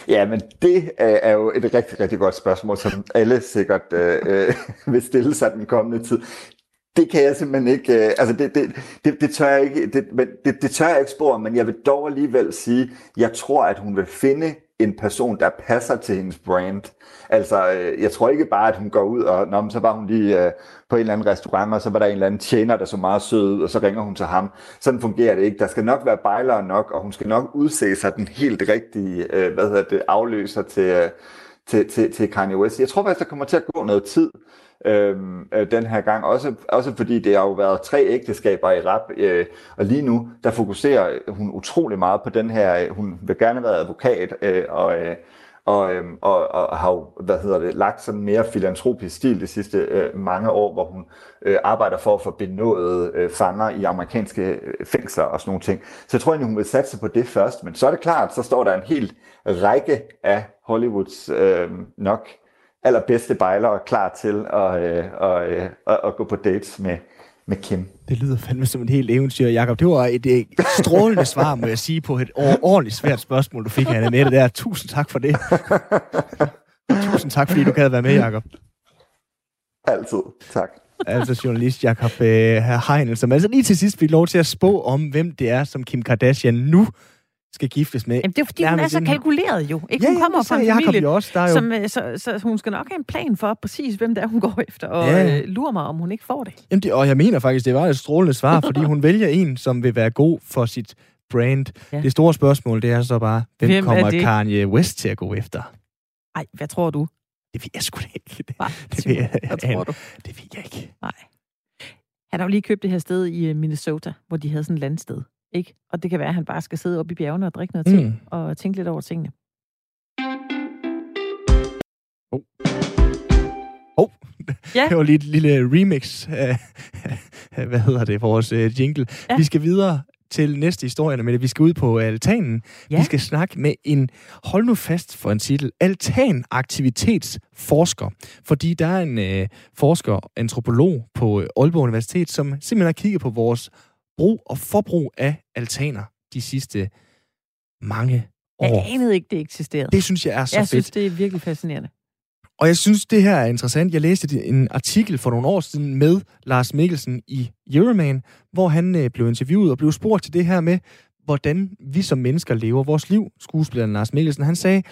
Ja, men det øh, er jo et rigtig, rigtig godt spørgsmål, som alle sikkert øh, øh <laughs> vil stille sig den kommende tid. Det kan jeg simpelthen ikke, øh, altså det, det, det, det tør jeg ikke, det, det, det tør jeg ikke spore, men jeg vil dog alligevel sige, jeg tror, at hun vil finde en person, der passer til hendes brand. Altså, øh, jeg tror ikke bare, at hun går ud og, Nå, så var hun lige øh, på en eller anden restaurant, og så var der en eller anden tjener, der så meget sød ud, og så ringer hun til ham. Sådan fungerer det ikke. Der skal nok være bejlere nok, og hun skal nok udse sig den helt rigtige, øh, hvad hedder det, afløser til, øh, til, til, til Kanye West. Jeg tror faktisk, der kommer til at gå noget tid, øhm, øh, den her gang. Også, også fordi det har jo været tre ægteskaber i rap, øh, og lige nu, der fokuserer hun utrolig meget på den her, øh, hun vil gerne være advokat, øh, og, øh, og, øhm, og, og har jo, hvad hedder det, lagt sådan mere filantropisk stil de sidste øh, mange år, hvor hun øh, arbejder for at få benådet øh, fanger i amerikanske øh, fængsler og sådan nogle ting. Så jeg tror egentlig, hun vil satse på det først, men så er det klart, så står der en hel række af Hollywoods øh, nok allerbedste bejlere klar til at, øh, og, øh, at, at gå på dates med, med Kim. Det lyder fandme som et helt eventyr, Jacob. Det var et, et strålende svar, må jeg sige, på et ordentligt svært spørgsmål, du fik af det der. Tusind tak for det. <laughs> Tusind tak, fordi du gad være med, Jacob. Altid. Tak. Altså journalist Jacob øh, Heinel, som altså lige til sidst fik lov til at spå om, hvem det er, som Kim Kardashian nu skal giftes med. Jamen, det er fordi, hun er så kalkuleret jo. Ikke? Ja, hun kommer fra en familie, jo også. Der er jo... som, øh, så, så, hun skal nok have en plan for præcis, hvem det er, hun går efter, og ja. øh, lurer mig, om hun ikke får det. Jamen, det, og jeg mener faktisk, det var et strålende svar, fordi hun <laughs> vælger en, som vil være god for sit brand. Ja. Det store spørgsmål, det er så bare, hvem, hvem kommer Kanye West til at gå efter? Nej, hvad tror du? Det ved jeg sgu ikke. Det, Nej, det, ved jeg, hvad tror du? Det ved jeg ikke. Nej. Han har jo lige købt det her sted i øh, Minnesota, hvor de havde sådan et landsted. Ikke? Og det kan være, at han bare skal sidde oppe i bjergene og drikke noget mm. te og tænke lidt over tingene. Oh. Oh. Ja. Det var lige et lille remix af, hvad hedder det, vores uh, jingle. Ja. Vi skal videre til næste historie, men vi skal ud på altanen. Ja. Vi skal snakke med en, hold nu fast for en titel, altanaktivitetsforsker. Fordi der er en uh, forsker, antropolog på Aalborg Universitet, som simpelthen har kigget på vores brug og forbrug af altaner de sidste mange år. Jeg anede ikke, det eksisterede. Det synes jeg er så jeg fedt. Jeg synes, det er virkelig fascinerende. Og jeg synes, det her er interessant. Jeg læste en artikel for nogle år siden med Lars Mikkelsen i Euroman, hvor han øh, blev interviewet og blev spurgt til det her med, hvordan vi som mennesker lever vores liv. Skuespilleren Lars Mikkelsen, han sagde,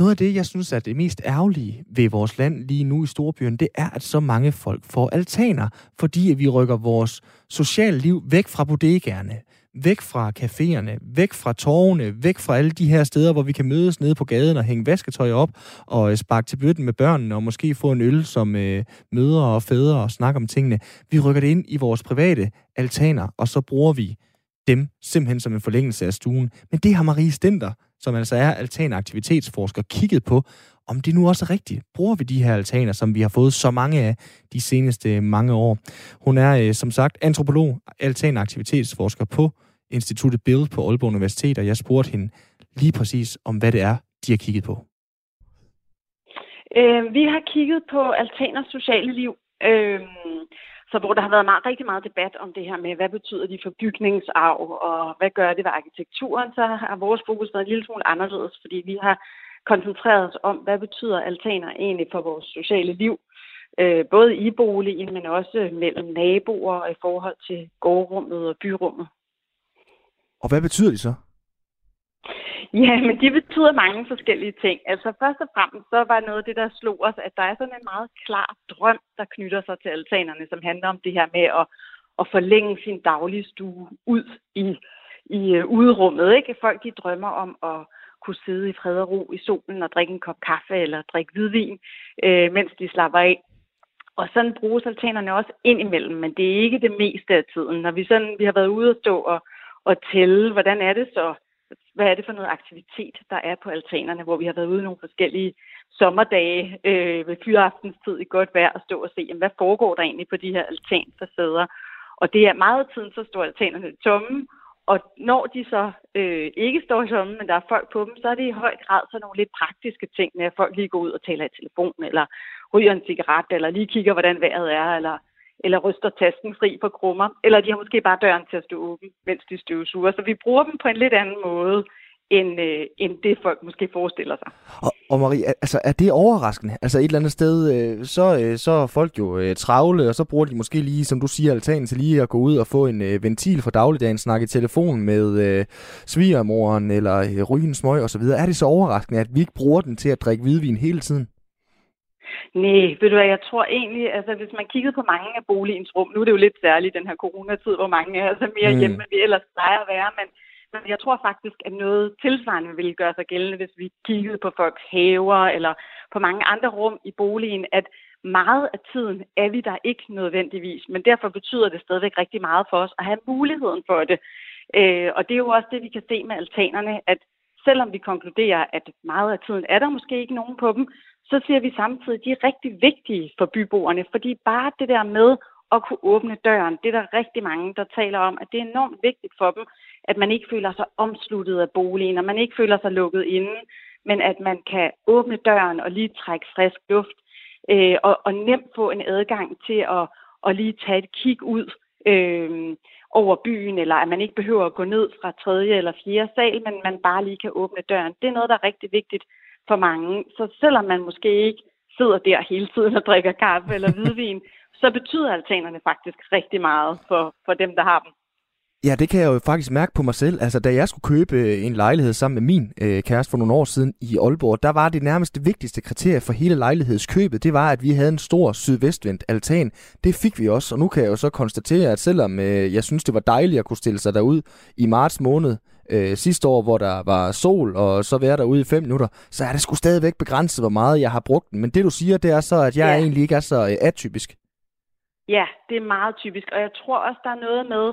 noget af det, jeg synes er det mest ærgerlige ved vores land lige nu i Storbyen, det er, at så mange folk får altaner, fordi vi rykker vores sociale liv væk fra bodegaerne, væk fra caféerne, væk fra tårne, væk fra alle de her steder, hvor vi kan mødes nede på gaden og hænge vasketøj op og øh, sparke til bøtten med børnene og måske få en øl som øh, mødre og fædre og snakke om tingene. Vi rykker det ind i vores private altaner, og så bruger vi dem simpelthen som en forlængelse af stuen. Men det har Marie Stenter, som altså er altanaktivitetsforsker, kigget på, om det nu også er rigtigt. Bruger vi de her altaner, som vi har fået så mange af de seneste mange år? Hun er øh, som sagt antropolog, altanaktivitetsforsker på Instituttet Build på Aalborg Universitet, og jeg spurgte hende lige præcis om, hvad det er, de har kigget på. Øh, vi har kigget på altaners sociale liv. Øh, så hvor der har været meget, rigtig meget debat om det her med, hvad betyder de for bygningsarv, og hvad gør det ved arkitekturen, så har vores fokus været en lille smule anderledes, fordi vi har koncentreret os om, hvad betyder altaner egentlig for vores sociale liv, øh, både i boligen, men også mellem naboer og i forhold til gårdrummet og byrummet. Og hvad betyder de så? <laughs> Ja, men de betyder mange forskellige ting. Altså først og fremmest, så var noget af det, der slog os, at der er sådan en meget klar drøm, der knytter sig til altanerne, som handler om det her med at, at forlænge sin daglige stue ud i, i øh, udrummet. Ikke? Folk de drømmer om at kunne sidde i fred og ro i solen og drikke en kop kaffe eller drikke hvidvin, øh, mens de slapper af. Og sådan bruges altanerne også indimellem, men det er ikke det meste af tiden. Når vi, sådan, vi har været ude og stå og, og tælle, hvordan er det så hvad er det for noget aktivitet, der er på altanerne, hvor vi har været ude nogle forskellige sommerdage øh, ved fyraftens i godt vejr og stå og se, jamen, hvad foregår der egentlig på de her altanfacader. Og det er meget tiden, så står altanerne tomme, og når de så øh, ikke står tomme, men der er folk på dem, så er det i høj grad så nogle lidt praktiske ting, når folk lige går ud og taler i telefon, eller ryger en cigaret, eller lige kigger, hvordan vejret er, eller eller ryster tasken fri for krummer, eller de har måske bare døren til at stå åben, mens de støvsuger. Så vi bruger dem på en lidt anden måde, end, øh, end det folk måske forestiller sig. Og, og Marie, altså er det overraskende? Altså et eller andet sted, øh, så, øh, så er folk jo øh, travle, og så bruger de måske lige, som du siger, altanen til lige at gå ud og få en øh, ventil for dagligdagen, snakke i telefon med øh, svigermoren, eller øh, rygen smøg osv. Er det så overraskende, at vi ikke bruger den til at drikke hvidvin hele tiden? Nej, ved du hvad, jeg tror egentlig, altså hvis man kiggede på mange af boligens rum, nu er det jo lidt særligt den her coronatid, hvor mange er altså mere mm. hjemme, end vi ellers plejer at være, men, men jeg tror faktisk, at noget tilsvarende ville gøre sig gældende, hvis vi kiggede på folks haver eller på mange andre rum i boligen, at meget af tiden er vi der ikke nødvendigvis, men derfor betyder det stadigvæk rigtig meget for os at have muligheden for det. Øh, og det er jo også det, vi kan se med altanerne, at selvom vi konkluderer, at meget af tiden er der måske ikke nogen på dem, så siger vi samtidig, at de er rigtig vigtige for byboerne, fordi bare det der med at kunne åbne døren, det er der rigtig mange, der taler om, at det er enormt vigtigt for dem, at man ikke føler sig omsluttet af boligen, og man ikke føler sig lukket inde, men at man kan åbne døren og lige trække frisk luft, øh, og, og nemt få en adgang til at, at lige tage et kig ud øh, over byen, eller at man ikke behøver at gå ned fra tredje eller fjerde sal, men man bare lige kan åbne døren. Det er noget, der er rigtig vigtigt for mange. Så selvom man måske ikke sidder der hele tiden og drikker kaffe eller hvidvin, <laughs> så betyder altanerne faktisk rigtig meget for, for dem, der har dem. Ja, det kan jeg jo faktisk mærke på mig selv. Altså, da jeg skulle købe øh, en lejlighed sammen med min øh, kæreste for nogle år siden i Aalborg, der var det nærmest det vigtigste kriterie for hele lejlighedskøbet, det var, at vi havde en stor sydvestvendt altan. Det fik vi også, og nu kan jeg jo så konstatere, at selvom øh, jeg synes, det var dejligt at kunne stille sig derud i marts måned øh, sidste år, hvor der var sol, og så være derude i fem minutter, så er det sgu stadigvæk begrænset, hvor meget jeg har brugt den. Men det du siger, det er så, at jeg ja. egentlig ikke er så øh, atypisk. Ja, det er meget typisk, og jeg tror også, der er noget med,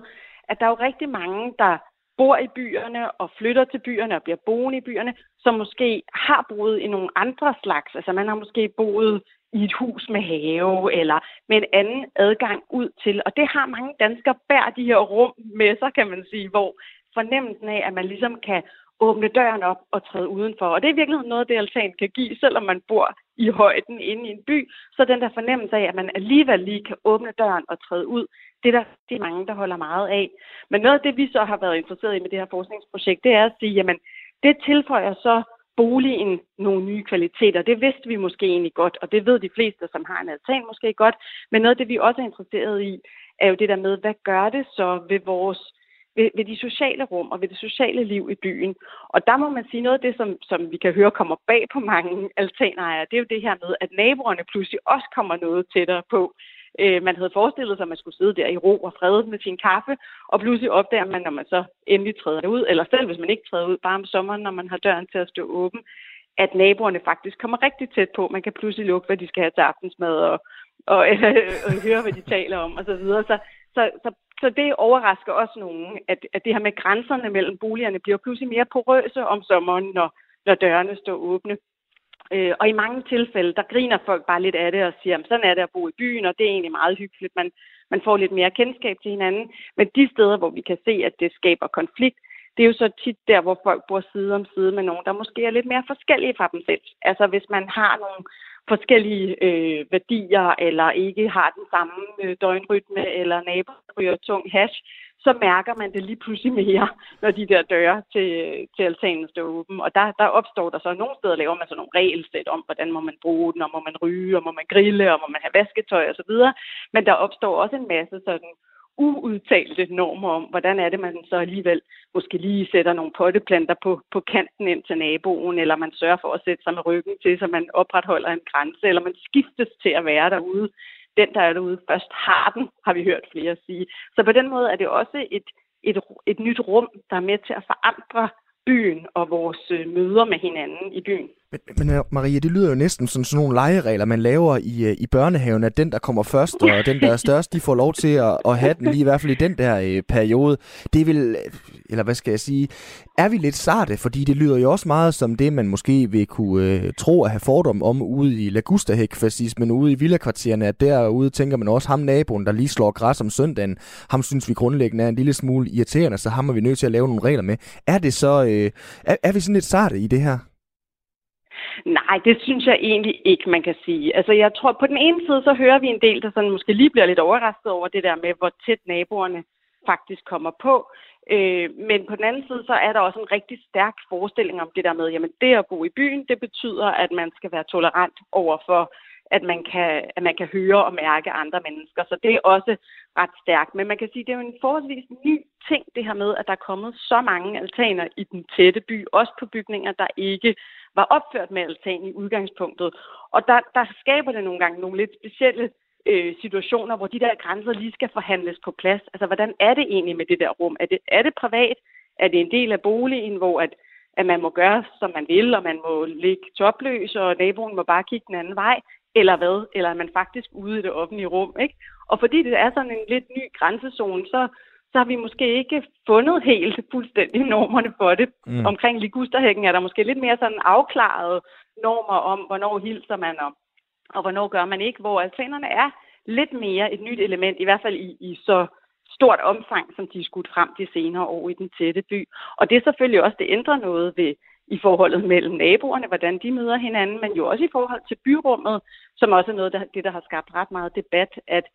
at der er jo rigtig mange, der bor i byerne og flytter til byerne og bliver boende i byerne, som måske har boet i nogle andre slags. Altså man har måske boet i et hus med have eller med en anden adgang ud til. Og det har mange danskere bær de her rum med sig, kan man sige, hvor fornemmelsen af, at man ligesom kan åbne døren op og træde udenfor. Og det er i virkeligheden noget, det altan kan give, selvom man bor i højden inde i en by. Så den der fornemmelse af, at man alligevel lige kan åbne døren og træde ud, det er der de mange, der holder meget af. Men noget af det, vi så har været interesseret i med det her forskningsprojekt, det er at sige, jamen, det tilføjer så boligen nogle nye kvaliteter. Det vidste vi måske egentlig godt, og det ved de fleste, som har en altan måske godt. Men noget af det, vi også er interesseret i, er jo det der med, hvad gør det så ved vores ved, ved de sociale rum og ved det sociale liv i byen. Og der må man sige noget af det, som, som vi kan høre kommer bag på mange altanejere, det er jo det her med, at naboerne pludselig også kommer noget tættere på. Øh, man havde forestillet sig, at man skulle sidde der i ro og fred med sin kaffe, og pludselig opdager man, når man så endelig træder ud, eller selv hvis man ikke træder ud, bare om sommeren, når man har døren til at stå åben, at naboerne faktisk kommer rigtig tæt på. Man kan pludselig lukke, hvad de skal have til aftensmad, og, og, øh, <laughs> og høre, hvad de taler om, osv. Så, videre. så, så, så, så det overrasker også nogen, at, at det her med grænserne mellem boligerne bliver pludselig mere porøse om sommeren, når, når dørene står åbne. Øh, og i mange tilfælde, der griner folk bare lidt af det og siger, at sådan er det at bo i byen, og det er egentlig meget hyggeligt. Man, man får lidt mere kendskab til hinanden. Men de steder, hvor vi kan se, at det skaber konflikt, det er jo så tit der, hvor folk bor side om side med nogen, der måske er lidt mere forskellige fra dem selv. Altså hvis man har nogle forskellige øh, værdier, eller ikke har den samme øh, døgnrytme, eller naboer ryger tung hash, så mærker man det lige pludselig mere, <laughs> når de der døre til, øh, til altanen står åben. Og der, der opstår der så nogle steder, laver man så nogle regelsæt om, hvordan må man bruge den, og må man ryge, og må man grille, og må man have vasketøj osv. Men der opstår også en masse sådan uudtalte normer om, hvordan er det, man så alligevel måske lige sætter nogle potteplanter på, på kanten ind til naboen, eller man sørger for at sætte sig med ryggen til, så man opretholder en grænse, eller man skiftes til at være derude den, der er derude først, har den, har vi hørt flere sige. Så på den måde er det også et, et, et nyt rum, der er med til at forandre byen og vores øh, møder med hinanden i byen. Men, men øh, Maria, det lyder jo næsten som sådan nogle legeregler, man laver i, øh, i børnehaven, at den, der kommer først, og den, der er størst, de får lov til at, at have den lige i hvert fald i den der øh, periode. Det vil, eller hvad skal jeg sige, er vi lidt sarte, fordi det lyder jo også meget som det, man måske vil kunne øh, tro at have fordom om ude i Lagustahæk, men ude i villakvartererne, at derude tænker man også, ham naboen, der lige slår græs om søndagen, ham synes vi grundlæggende er en lille smule irriterende, så ham er vi nødt til at lave nogle regler med. Er det så, øh, er, er vi sådan lidt sarte i det her? Nej, det synes jeg egentlig ikke, man kan sige. Altså, jeg tror, på den ene side, så hører vi en del, der sådan måske lige bliver lidt overrasket over det der med, hvor tæt naboerne faktisk kommer på. Øh, men på den anden side, så er der også en rigtig stærk forestilling om det der med, jamen det at bo i byen, det betyder, at man skal være tolerant overfor, at man kan, at man kan høre og mærke andre mennesker. Så det er også ret stærkt. Men man kan sige, at det er jo en forholdsvis ny ting, det her med, at der er kommet så mange altaner i den tætte by, også på bygninger, der ikke var opført med altan i udgangspunktet. Og der, der skaber det nogle gange nogle lidt specielle øh, situationer, hvor de der grænser lige skal forhandles på plads. Altså, hvordan er det egentlig med det der rum? Er det, er det privat? Er det en del af boligen, hvor at, at man må gøre, som man vil, og man må ligge topløs, og naboen må bare kigge den anden vej? Eller hvad? Eller er man faktisk ude i det offentlige rum? Ikke? Og fordi det er sådan en lidt ny grænsezone, så, så har vi måske ikke fundet helt fuldstændig normerne for det. Mm. Omkring ligusterhækken er der måske lidt mere sådan afklaret normer om, hvornår hilser man om, og hvornår gør man ikke, hvor altanerne er lidt mere et nyt element, i hvert fald i, i så stort omfang, som de er skudt frem de senere år i den tætte by. Og det er selvfølgelig også, det ændrer noget ved i forholdet mellem naboerne, hvordan de møder hinanden, men jo også i forhold til byrummet, som også er noget af det, der har skabt ret meget debat, at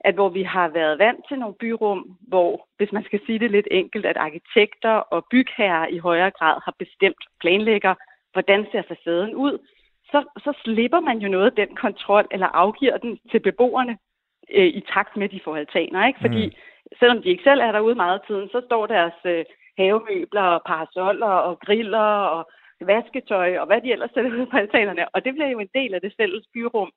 at hvor vi har været vant til nogle byrum, hvor, hvis man skal sige det lidt enkelt, at arkitekter og bygherrer i højere grad har bestemt planlægger, hvordan ser facaden ud, så, så slipper man jo noget af den kontrol, eller afgiver den til beboerne øh, i takt med, de får altaner. Ikke? Fordi mm. selvom de ikke selv er derude meget af tiden, så står deres øh, havemøbler og parasoller og griller og vasketøj og hvad de ellers sætter ud på altanerne. Og det bliver jo en del af det fælles byrum.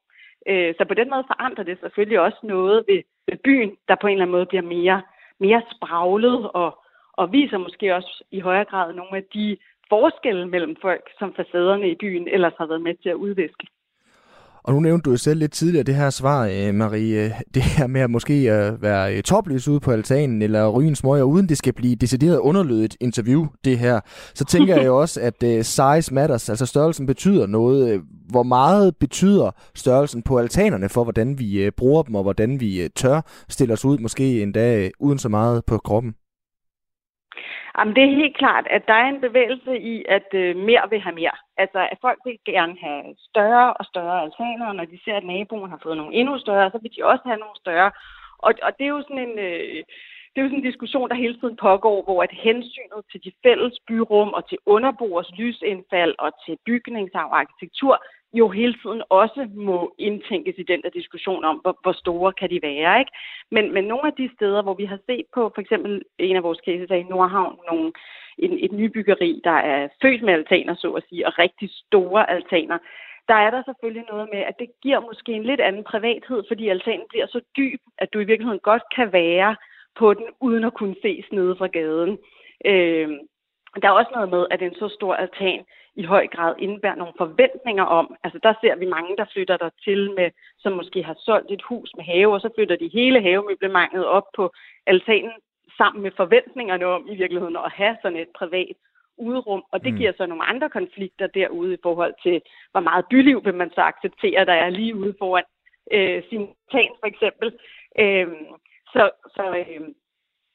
Øh, så på den måde forandrer det selvfølgelig også noget ved, ved byen, der på en eller anden måde bliver mere, mere spraglet og, og viser måske også i højere grad nogle af de forskelle mellem folk, som facaderne i byen ellers har været med til at udviske. Og nu nævnte du jo selv lidt tidligere det her svar, øh, Marie, <laughs> det her med at måske øh, være øh, topløs ude på altanen eller ryge en smøger, uden det skal blive decideret underlødigt interview, det her. Så tænker jeg jo <laughs> også, at size matters, altså størrelsen betyder noget. Hvor meget betyder størrelsen på altanerne for, hvordan vi bruger dem, og hvordan vi tør stille os ud, måske endda uden så meget på kroppen? Jamen, det er helt klart, at der er en bevægelse i, at øh, mere vil have mere. Altså, at folk vil gerne have større og større altaner, og når de ser, at naboen har fået nogle endnu større, så vil de også have nogle større. Og, og det er jo sådan en... Øh, det er jo sådan en diskussion, der hele tiden pågår, hvor at hensynet til de fælles byrum og til underboers lysindfald og til bygningsarv og arkitektur jo hele tiden også må indtænkes i den der diskussion om, hvor, hvor store kan de være. Ikke? Men, men nogle af de steder, hvor vi har set på, for eksempel en af vores cases er i Nordhavn, nogle, en, et nybyggeri, der er født med altaner, så at sige, og rigtig store altaner, der er der selvfølgelig noget med, at det giver måske en lidt anden privathed, fordi altanen bliver så dyb, at du i virkeligheden godt kan være på den, uden at kunne ses nede fra gaden. Øh, der er også noget med, at en så stor altan i høj grad indebærer nogle forventninger om, altså der ser vi mange, der flytter der til med, som måske har solgt et hus med have, og så flytter de hele havemøblementet op på altanen sammen med forventningerne om i virkeligheden at have sådan et privat udrum, og det mm. giver så nogle andre konflikter derude i forhold til, hvor meget byliv vil man så acceptere, der er lige ude foran øh, sin tan for eksempel. Øh, så så øh,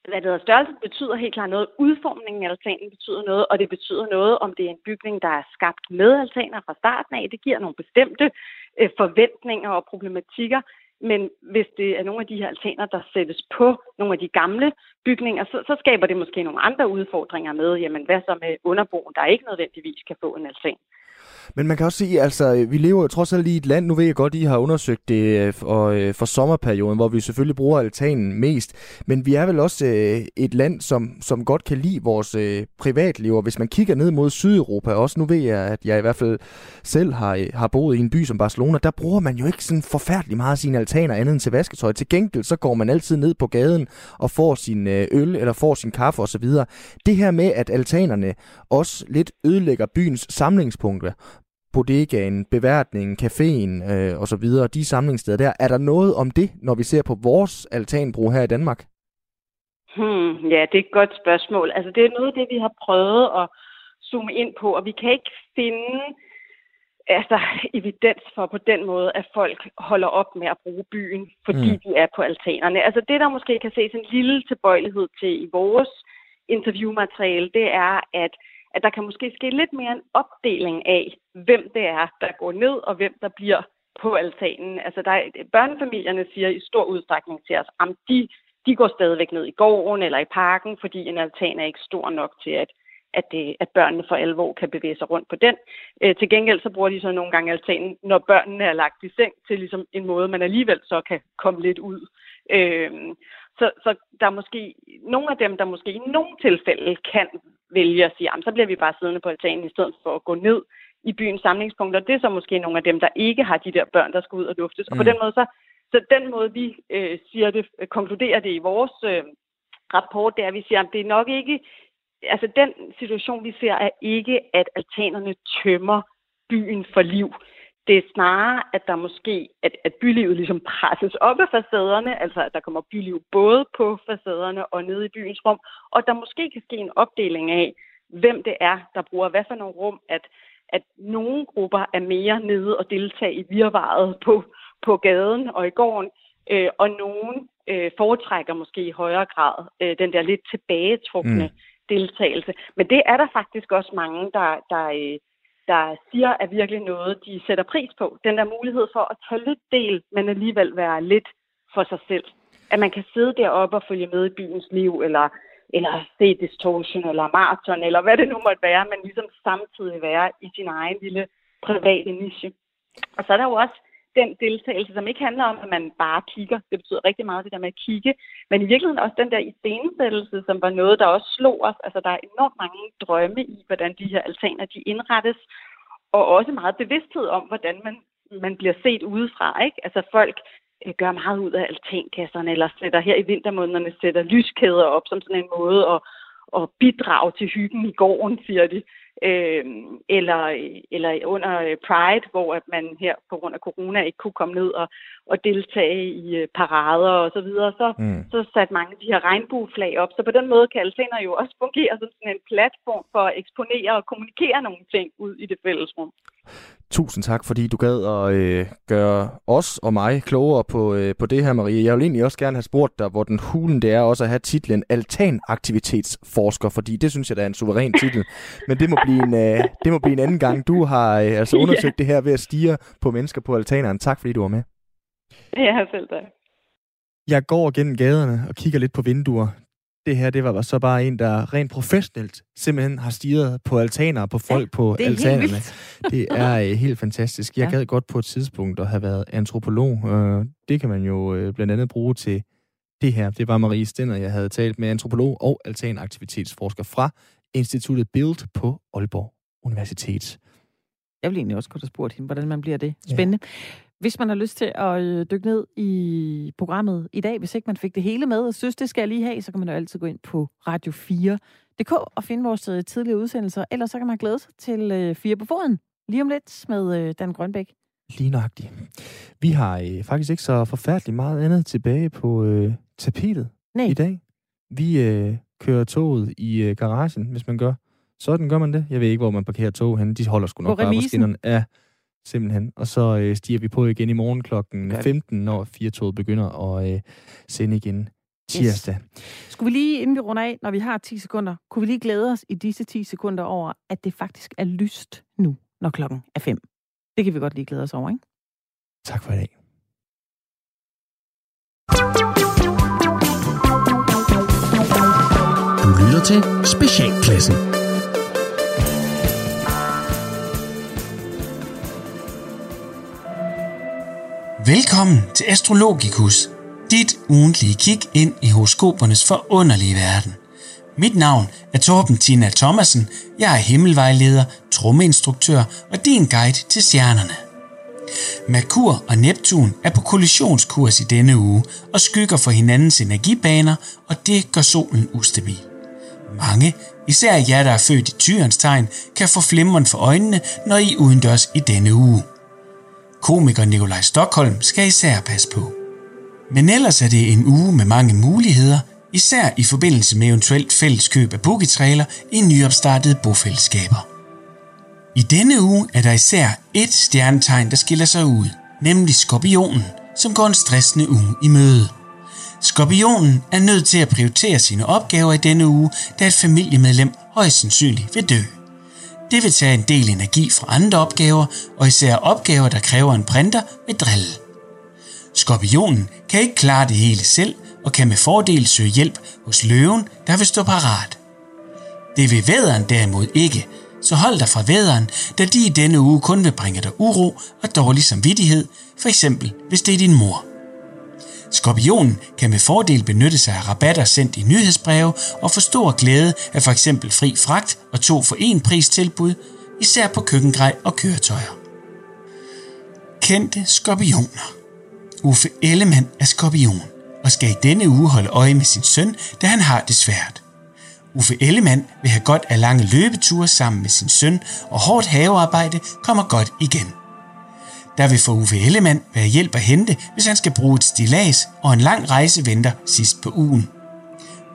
hvad det hedder, størrelsen betyder helt klart noget. Udformningen af altanen betyder noget, og det betyder noget, om det er en bygning, der er skabt med altaner fra starten af. Det giver nogle bestemte øh, forventninger og problematikker. Men hvis det er nogle af de her altaner, der sættes på nogle af de gamle bygninger, så, så skaber det måske nogle andre udfordringer med, jamen hvad så med underboen, der ikke nødvendigvis kan få en altan. Men man kan også sige, altså, øh, vi lever jo trods alt i et land, nu ved jeg godt, I har undersøgt det øh, og, for, for sommerperioden, hvor vi selvfølgelig bruger altanen mest, men vi er vel også et land, som, som godt kan lide vores privatliv, og hvis man kigger ned mod Sydeuropa, også nu ved jeg, at jeg i hvert fald selv har, har boet i en by som Barcelona, der bruger man jo ikke sådan forfærdelig meget af sine altaner andet end til vasketøj. Til gengæld, så går man altid ned på gaden og får sin øl, eller får sin kaffe osv. Det her med, at altanerne også lidt ødelægger byens samlingspunkter, bodegaen, beværtningen, caféen øh, og så videre, de samlingssteder der. Er der noget om det, når vi ser på vores altanbrug her i Danmark? Hmm, ja, det er et godt spørgsmål. Altså, det er noget af det, vi har prøvet at zoome ind på, og vi kan ikke finde altså, <laughs> evidens for på den måde, at folk holder op med at bruge byen, fordi mm. de er på altanerne. Altså det, der måske kan ses en lille tilbøjelighed til i vores interviewmateriale, det er, at at der kan måske ske lidt mere en opdeling af, hvem det er, der går ned, og hvem der bliver på altanen. Altså, der er, børnefamilierne siger i stor udstrækning til os, at de, de går stadigvæk ned i gården eller i parken, fordi en altan er ikke stor nok til, at, at, det, at børnene for alvor kan bevæge sig rundt på den. Øh, til gengæld så bruger de så nogle gange altanen, når børnene er lagt i seng, til ligesom en måde, man alligevel så kan komme lidt ud. Øh, så, så der er måske nogle af dem, der måske i nogle tilfælde kan vælge at sige, så bliver vi bare siddende på altanen i stedet for at gå ned i byens samlingspunkter. Det er så måske nogle af dem, der ikke har de der børn, der skal ud og luftes. Mm. Og på mm. den måde, så, så den måde, vi øh, siger det, øh, konkluderer det i vores øh, rapport, det er, at vi siger, at det er nok ikke, altså den situation, vi ser, er ikke, at altanerne tømmer byen for liv. Det er snarere, at der måske, at, at bylivet ligesom presses op af facaderne, altså at der kommer byliv både på facaderne og nede i byens rum, og der måske kan ske en opdeling af, hvem det er, der bruger hvad for nogle rum, at, at nogle grupper er mere nede og deltage i virvaret på, på gaden og i gården, øh, og nogen øh, foretrækker måske i højere grad øh, den der lidt tilbagetrukne mm. deltagelse. Men det er der faktisk også mange, der, der, øh, der siger er virkelig noget, de sætter pris på. Den der mulighed for at tage lidt del, men alligevel være lidt for sig selv. At man kan sidde deroppe og følge med i byens liv, eller, eller se distortion, eller maraton, eller hvad det nu måtte være, men ligesom samtidig være i sin egen lille private niche. Og så er der jo også den deltagelse, som ikke handler om, at man bare kigger. Det betyder rigtig meget det der med at kigge. Men i virkeligheden også den der iscenesættelse, som var noget, der også slog os. Altså der er enormt mange drømme i, hvordan de her altaner de indrettes. Og også meget bevidsthed om, hvordan man, man bliver set udefra. Ikke? Altså folk øh, gør meget ud af altankasserne, eller sætter her i vintermånederne, sætter lyskæder op som sådan en måde at, at bidrage til hyggen i gården, siger de øh, eller, eller under øh, Pride, hvor at man her på grund af corona ikke kunne komme ned og, og deltage i øh, parader og så videre, så, mm. så satte mange af de her regnbueflag op. Så på den måde kan altaner jo også fungere som sådan en platform for at eksponere og kommunikere nogle ting ud i det fælles rum. Tusind tak, fordi du gad at øh, gøre os og mig klogere på, øh, på det her, Marie. Jeg vil egentlig også gerne have spurgt dig, hvor den hulen det er også at have titlen Altanaktivitetsforsker, fordi det synes jeg, der er en suveræn <laughs> titel. Men det må blive en, øh, det må blive en anden gang. Du har øh, altså <laughs> undersøgt yeah. det her ved at stige på mennesker på altaneren. Tak, fordi du var med. Ja, selv tak. Jeg går gennem gaderne og kigger lidt på vinduer det her, det var så bare en, der rent professionelt simpelthen har stiget på altaner på folk ja, på det altanerne. <laughs> det er uh, helt fantastisk. Jeg ja. gad godt på et tidspunkt at have været antropolog. Uh, det kan man jo uh, blandt andet bruge til det her. Det var Marie Stenner, jeg havde talt med antropolog og altanaktivitetsforsker fra Instituttet Build på Aalborg Universitet. Jeg vil egentlig også godt have spurgt hende, hvordan man bliver det. Spændende. Ja. Hvis man har lyst til at øh, dykke ned i programmet i dag, hvis ikke man fik det hele med, og synes, det skal jeg lige have, så kan man jo altid gå ind på Radio 4.dk og finde vores øh, tidligere udsendelser. Ellers så kan man glæde sig til 4 øh, på foden lige om lidt med Dan Grønbæk. Lige nøjagtigt. Vi har øh, faktisk ikke så forfærdeligt meget andet tilbage på øh, tapetet Nej. i dag. Vi øh, kører toget i øh, garagen, hvis man gør. Sådan gør man det. Jeg ved ikke, hvor man parkerer tog hen. De holder sgu nok bare på skinnerne. Ja, simpelthen. Og så øh, stiger vi på igen i morgen klokken 15, når firetoget begynder at øh, sende igen tirsdag. Yes. Skulle vi lige, inden vi runder af, når vi har 10 sekunder, kunne vi lige glæde os i disse 10 sekunder over, at det faktisk er lyst nu, når klokken er 5. Det kan vi godt lige glæde os over, ikke? Tak for i dag. Du lytter til Specialklassen. Velkommen til Astrologikus, dit ugentlige kig ind i horoskopernes forunderlige verden. Mit navn er Torben Tina Thomasen, jeg er himmelvejleder, trommeinstruktør og din guide til stjernerne. Merkur og Neptun er på kollisionskurs i denne uge og skygger for hinandens energibaner, og det gør solen ustabil. Mange, især jer der er født i tyrens tegn, kan få flimmeren for øjnene, når I er udendørs i denne uge. Komiker Nikolaj Stockholm skal især passe på. Men ellers er det en uge med mange muligheder, især i forbindelse med eventuelt fælleskøb af bookietrailer i nyopstartede bofællesskaber. I denne uge er der især et stjernetegn, der skiller sig ud, nemlig skorpionen, som går en stressende uge i møde. Skorpionen er nødt til at prioritere sine opgaver i denne uge, da et familiemedlem højst sandsynligt vil dø. Det vil tage en del energi fra andre opgaver, og især opgaver, der kræver en printer, med drille. Skorpionen kan ikke klare det hele selv, og kan med fordel søge hjælp hos løven, der vil stå parat. Det vil væderen derimod ikke, så hold dig fra væderen, da de i denne uge kun vil bringe dig uro og dårlig samvittighed, for eksempel hvis det er din mor. Skorpionen kan med fordel benytte sig af rabatter sendt i nyhedsbreve og få stor glæde af for eksempel fri fragt og to for en pris tilbud, især på køkkengrej og køretøjer. Kendte skorpioner Uffe Ellemann er skorpion og skal i denne uge holde øje med sin søn, da han har det svært. Uffe Ellemann vil have godt af lange løbeture sammen med sin søn, og hårdt havearbejde kommer godt igen. Der vil for Uffe Ellemann være hjælp at hente, hvis han skal bruge et stilas, og en lang rejse venter sidst på ugen.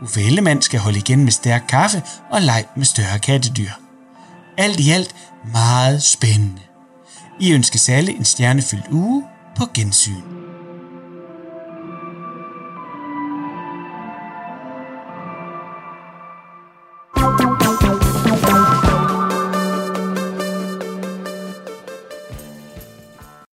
Uffe Ellemann skal holde igen med stærk kaffe og leg med større kattedyr. Alt i alt meget spændende. I ønsker alle en stjernefyldt uge på gensyn.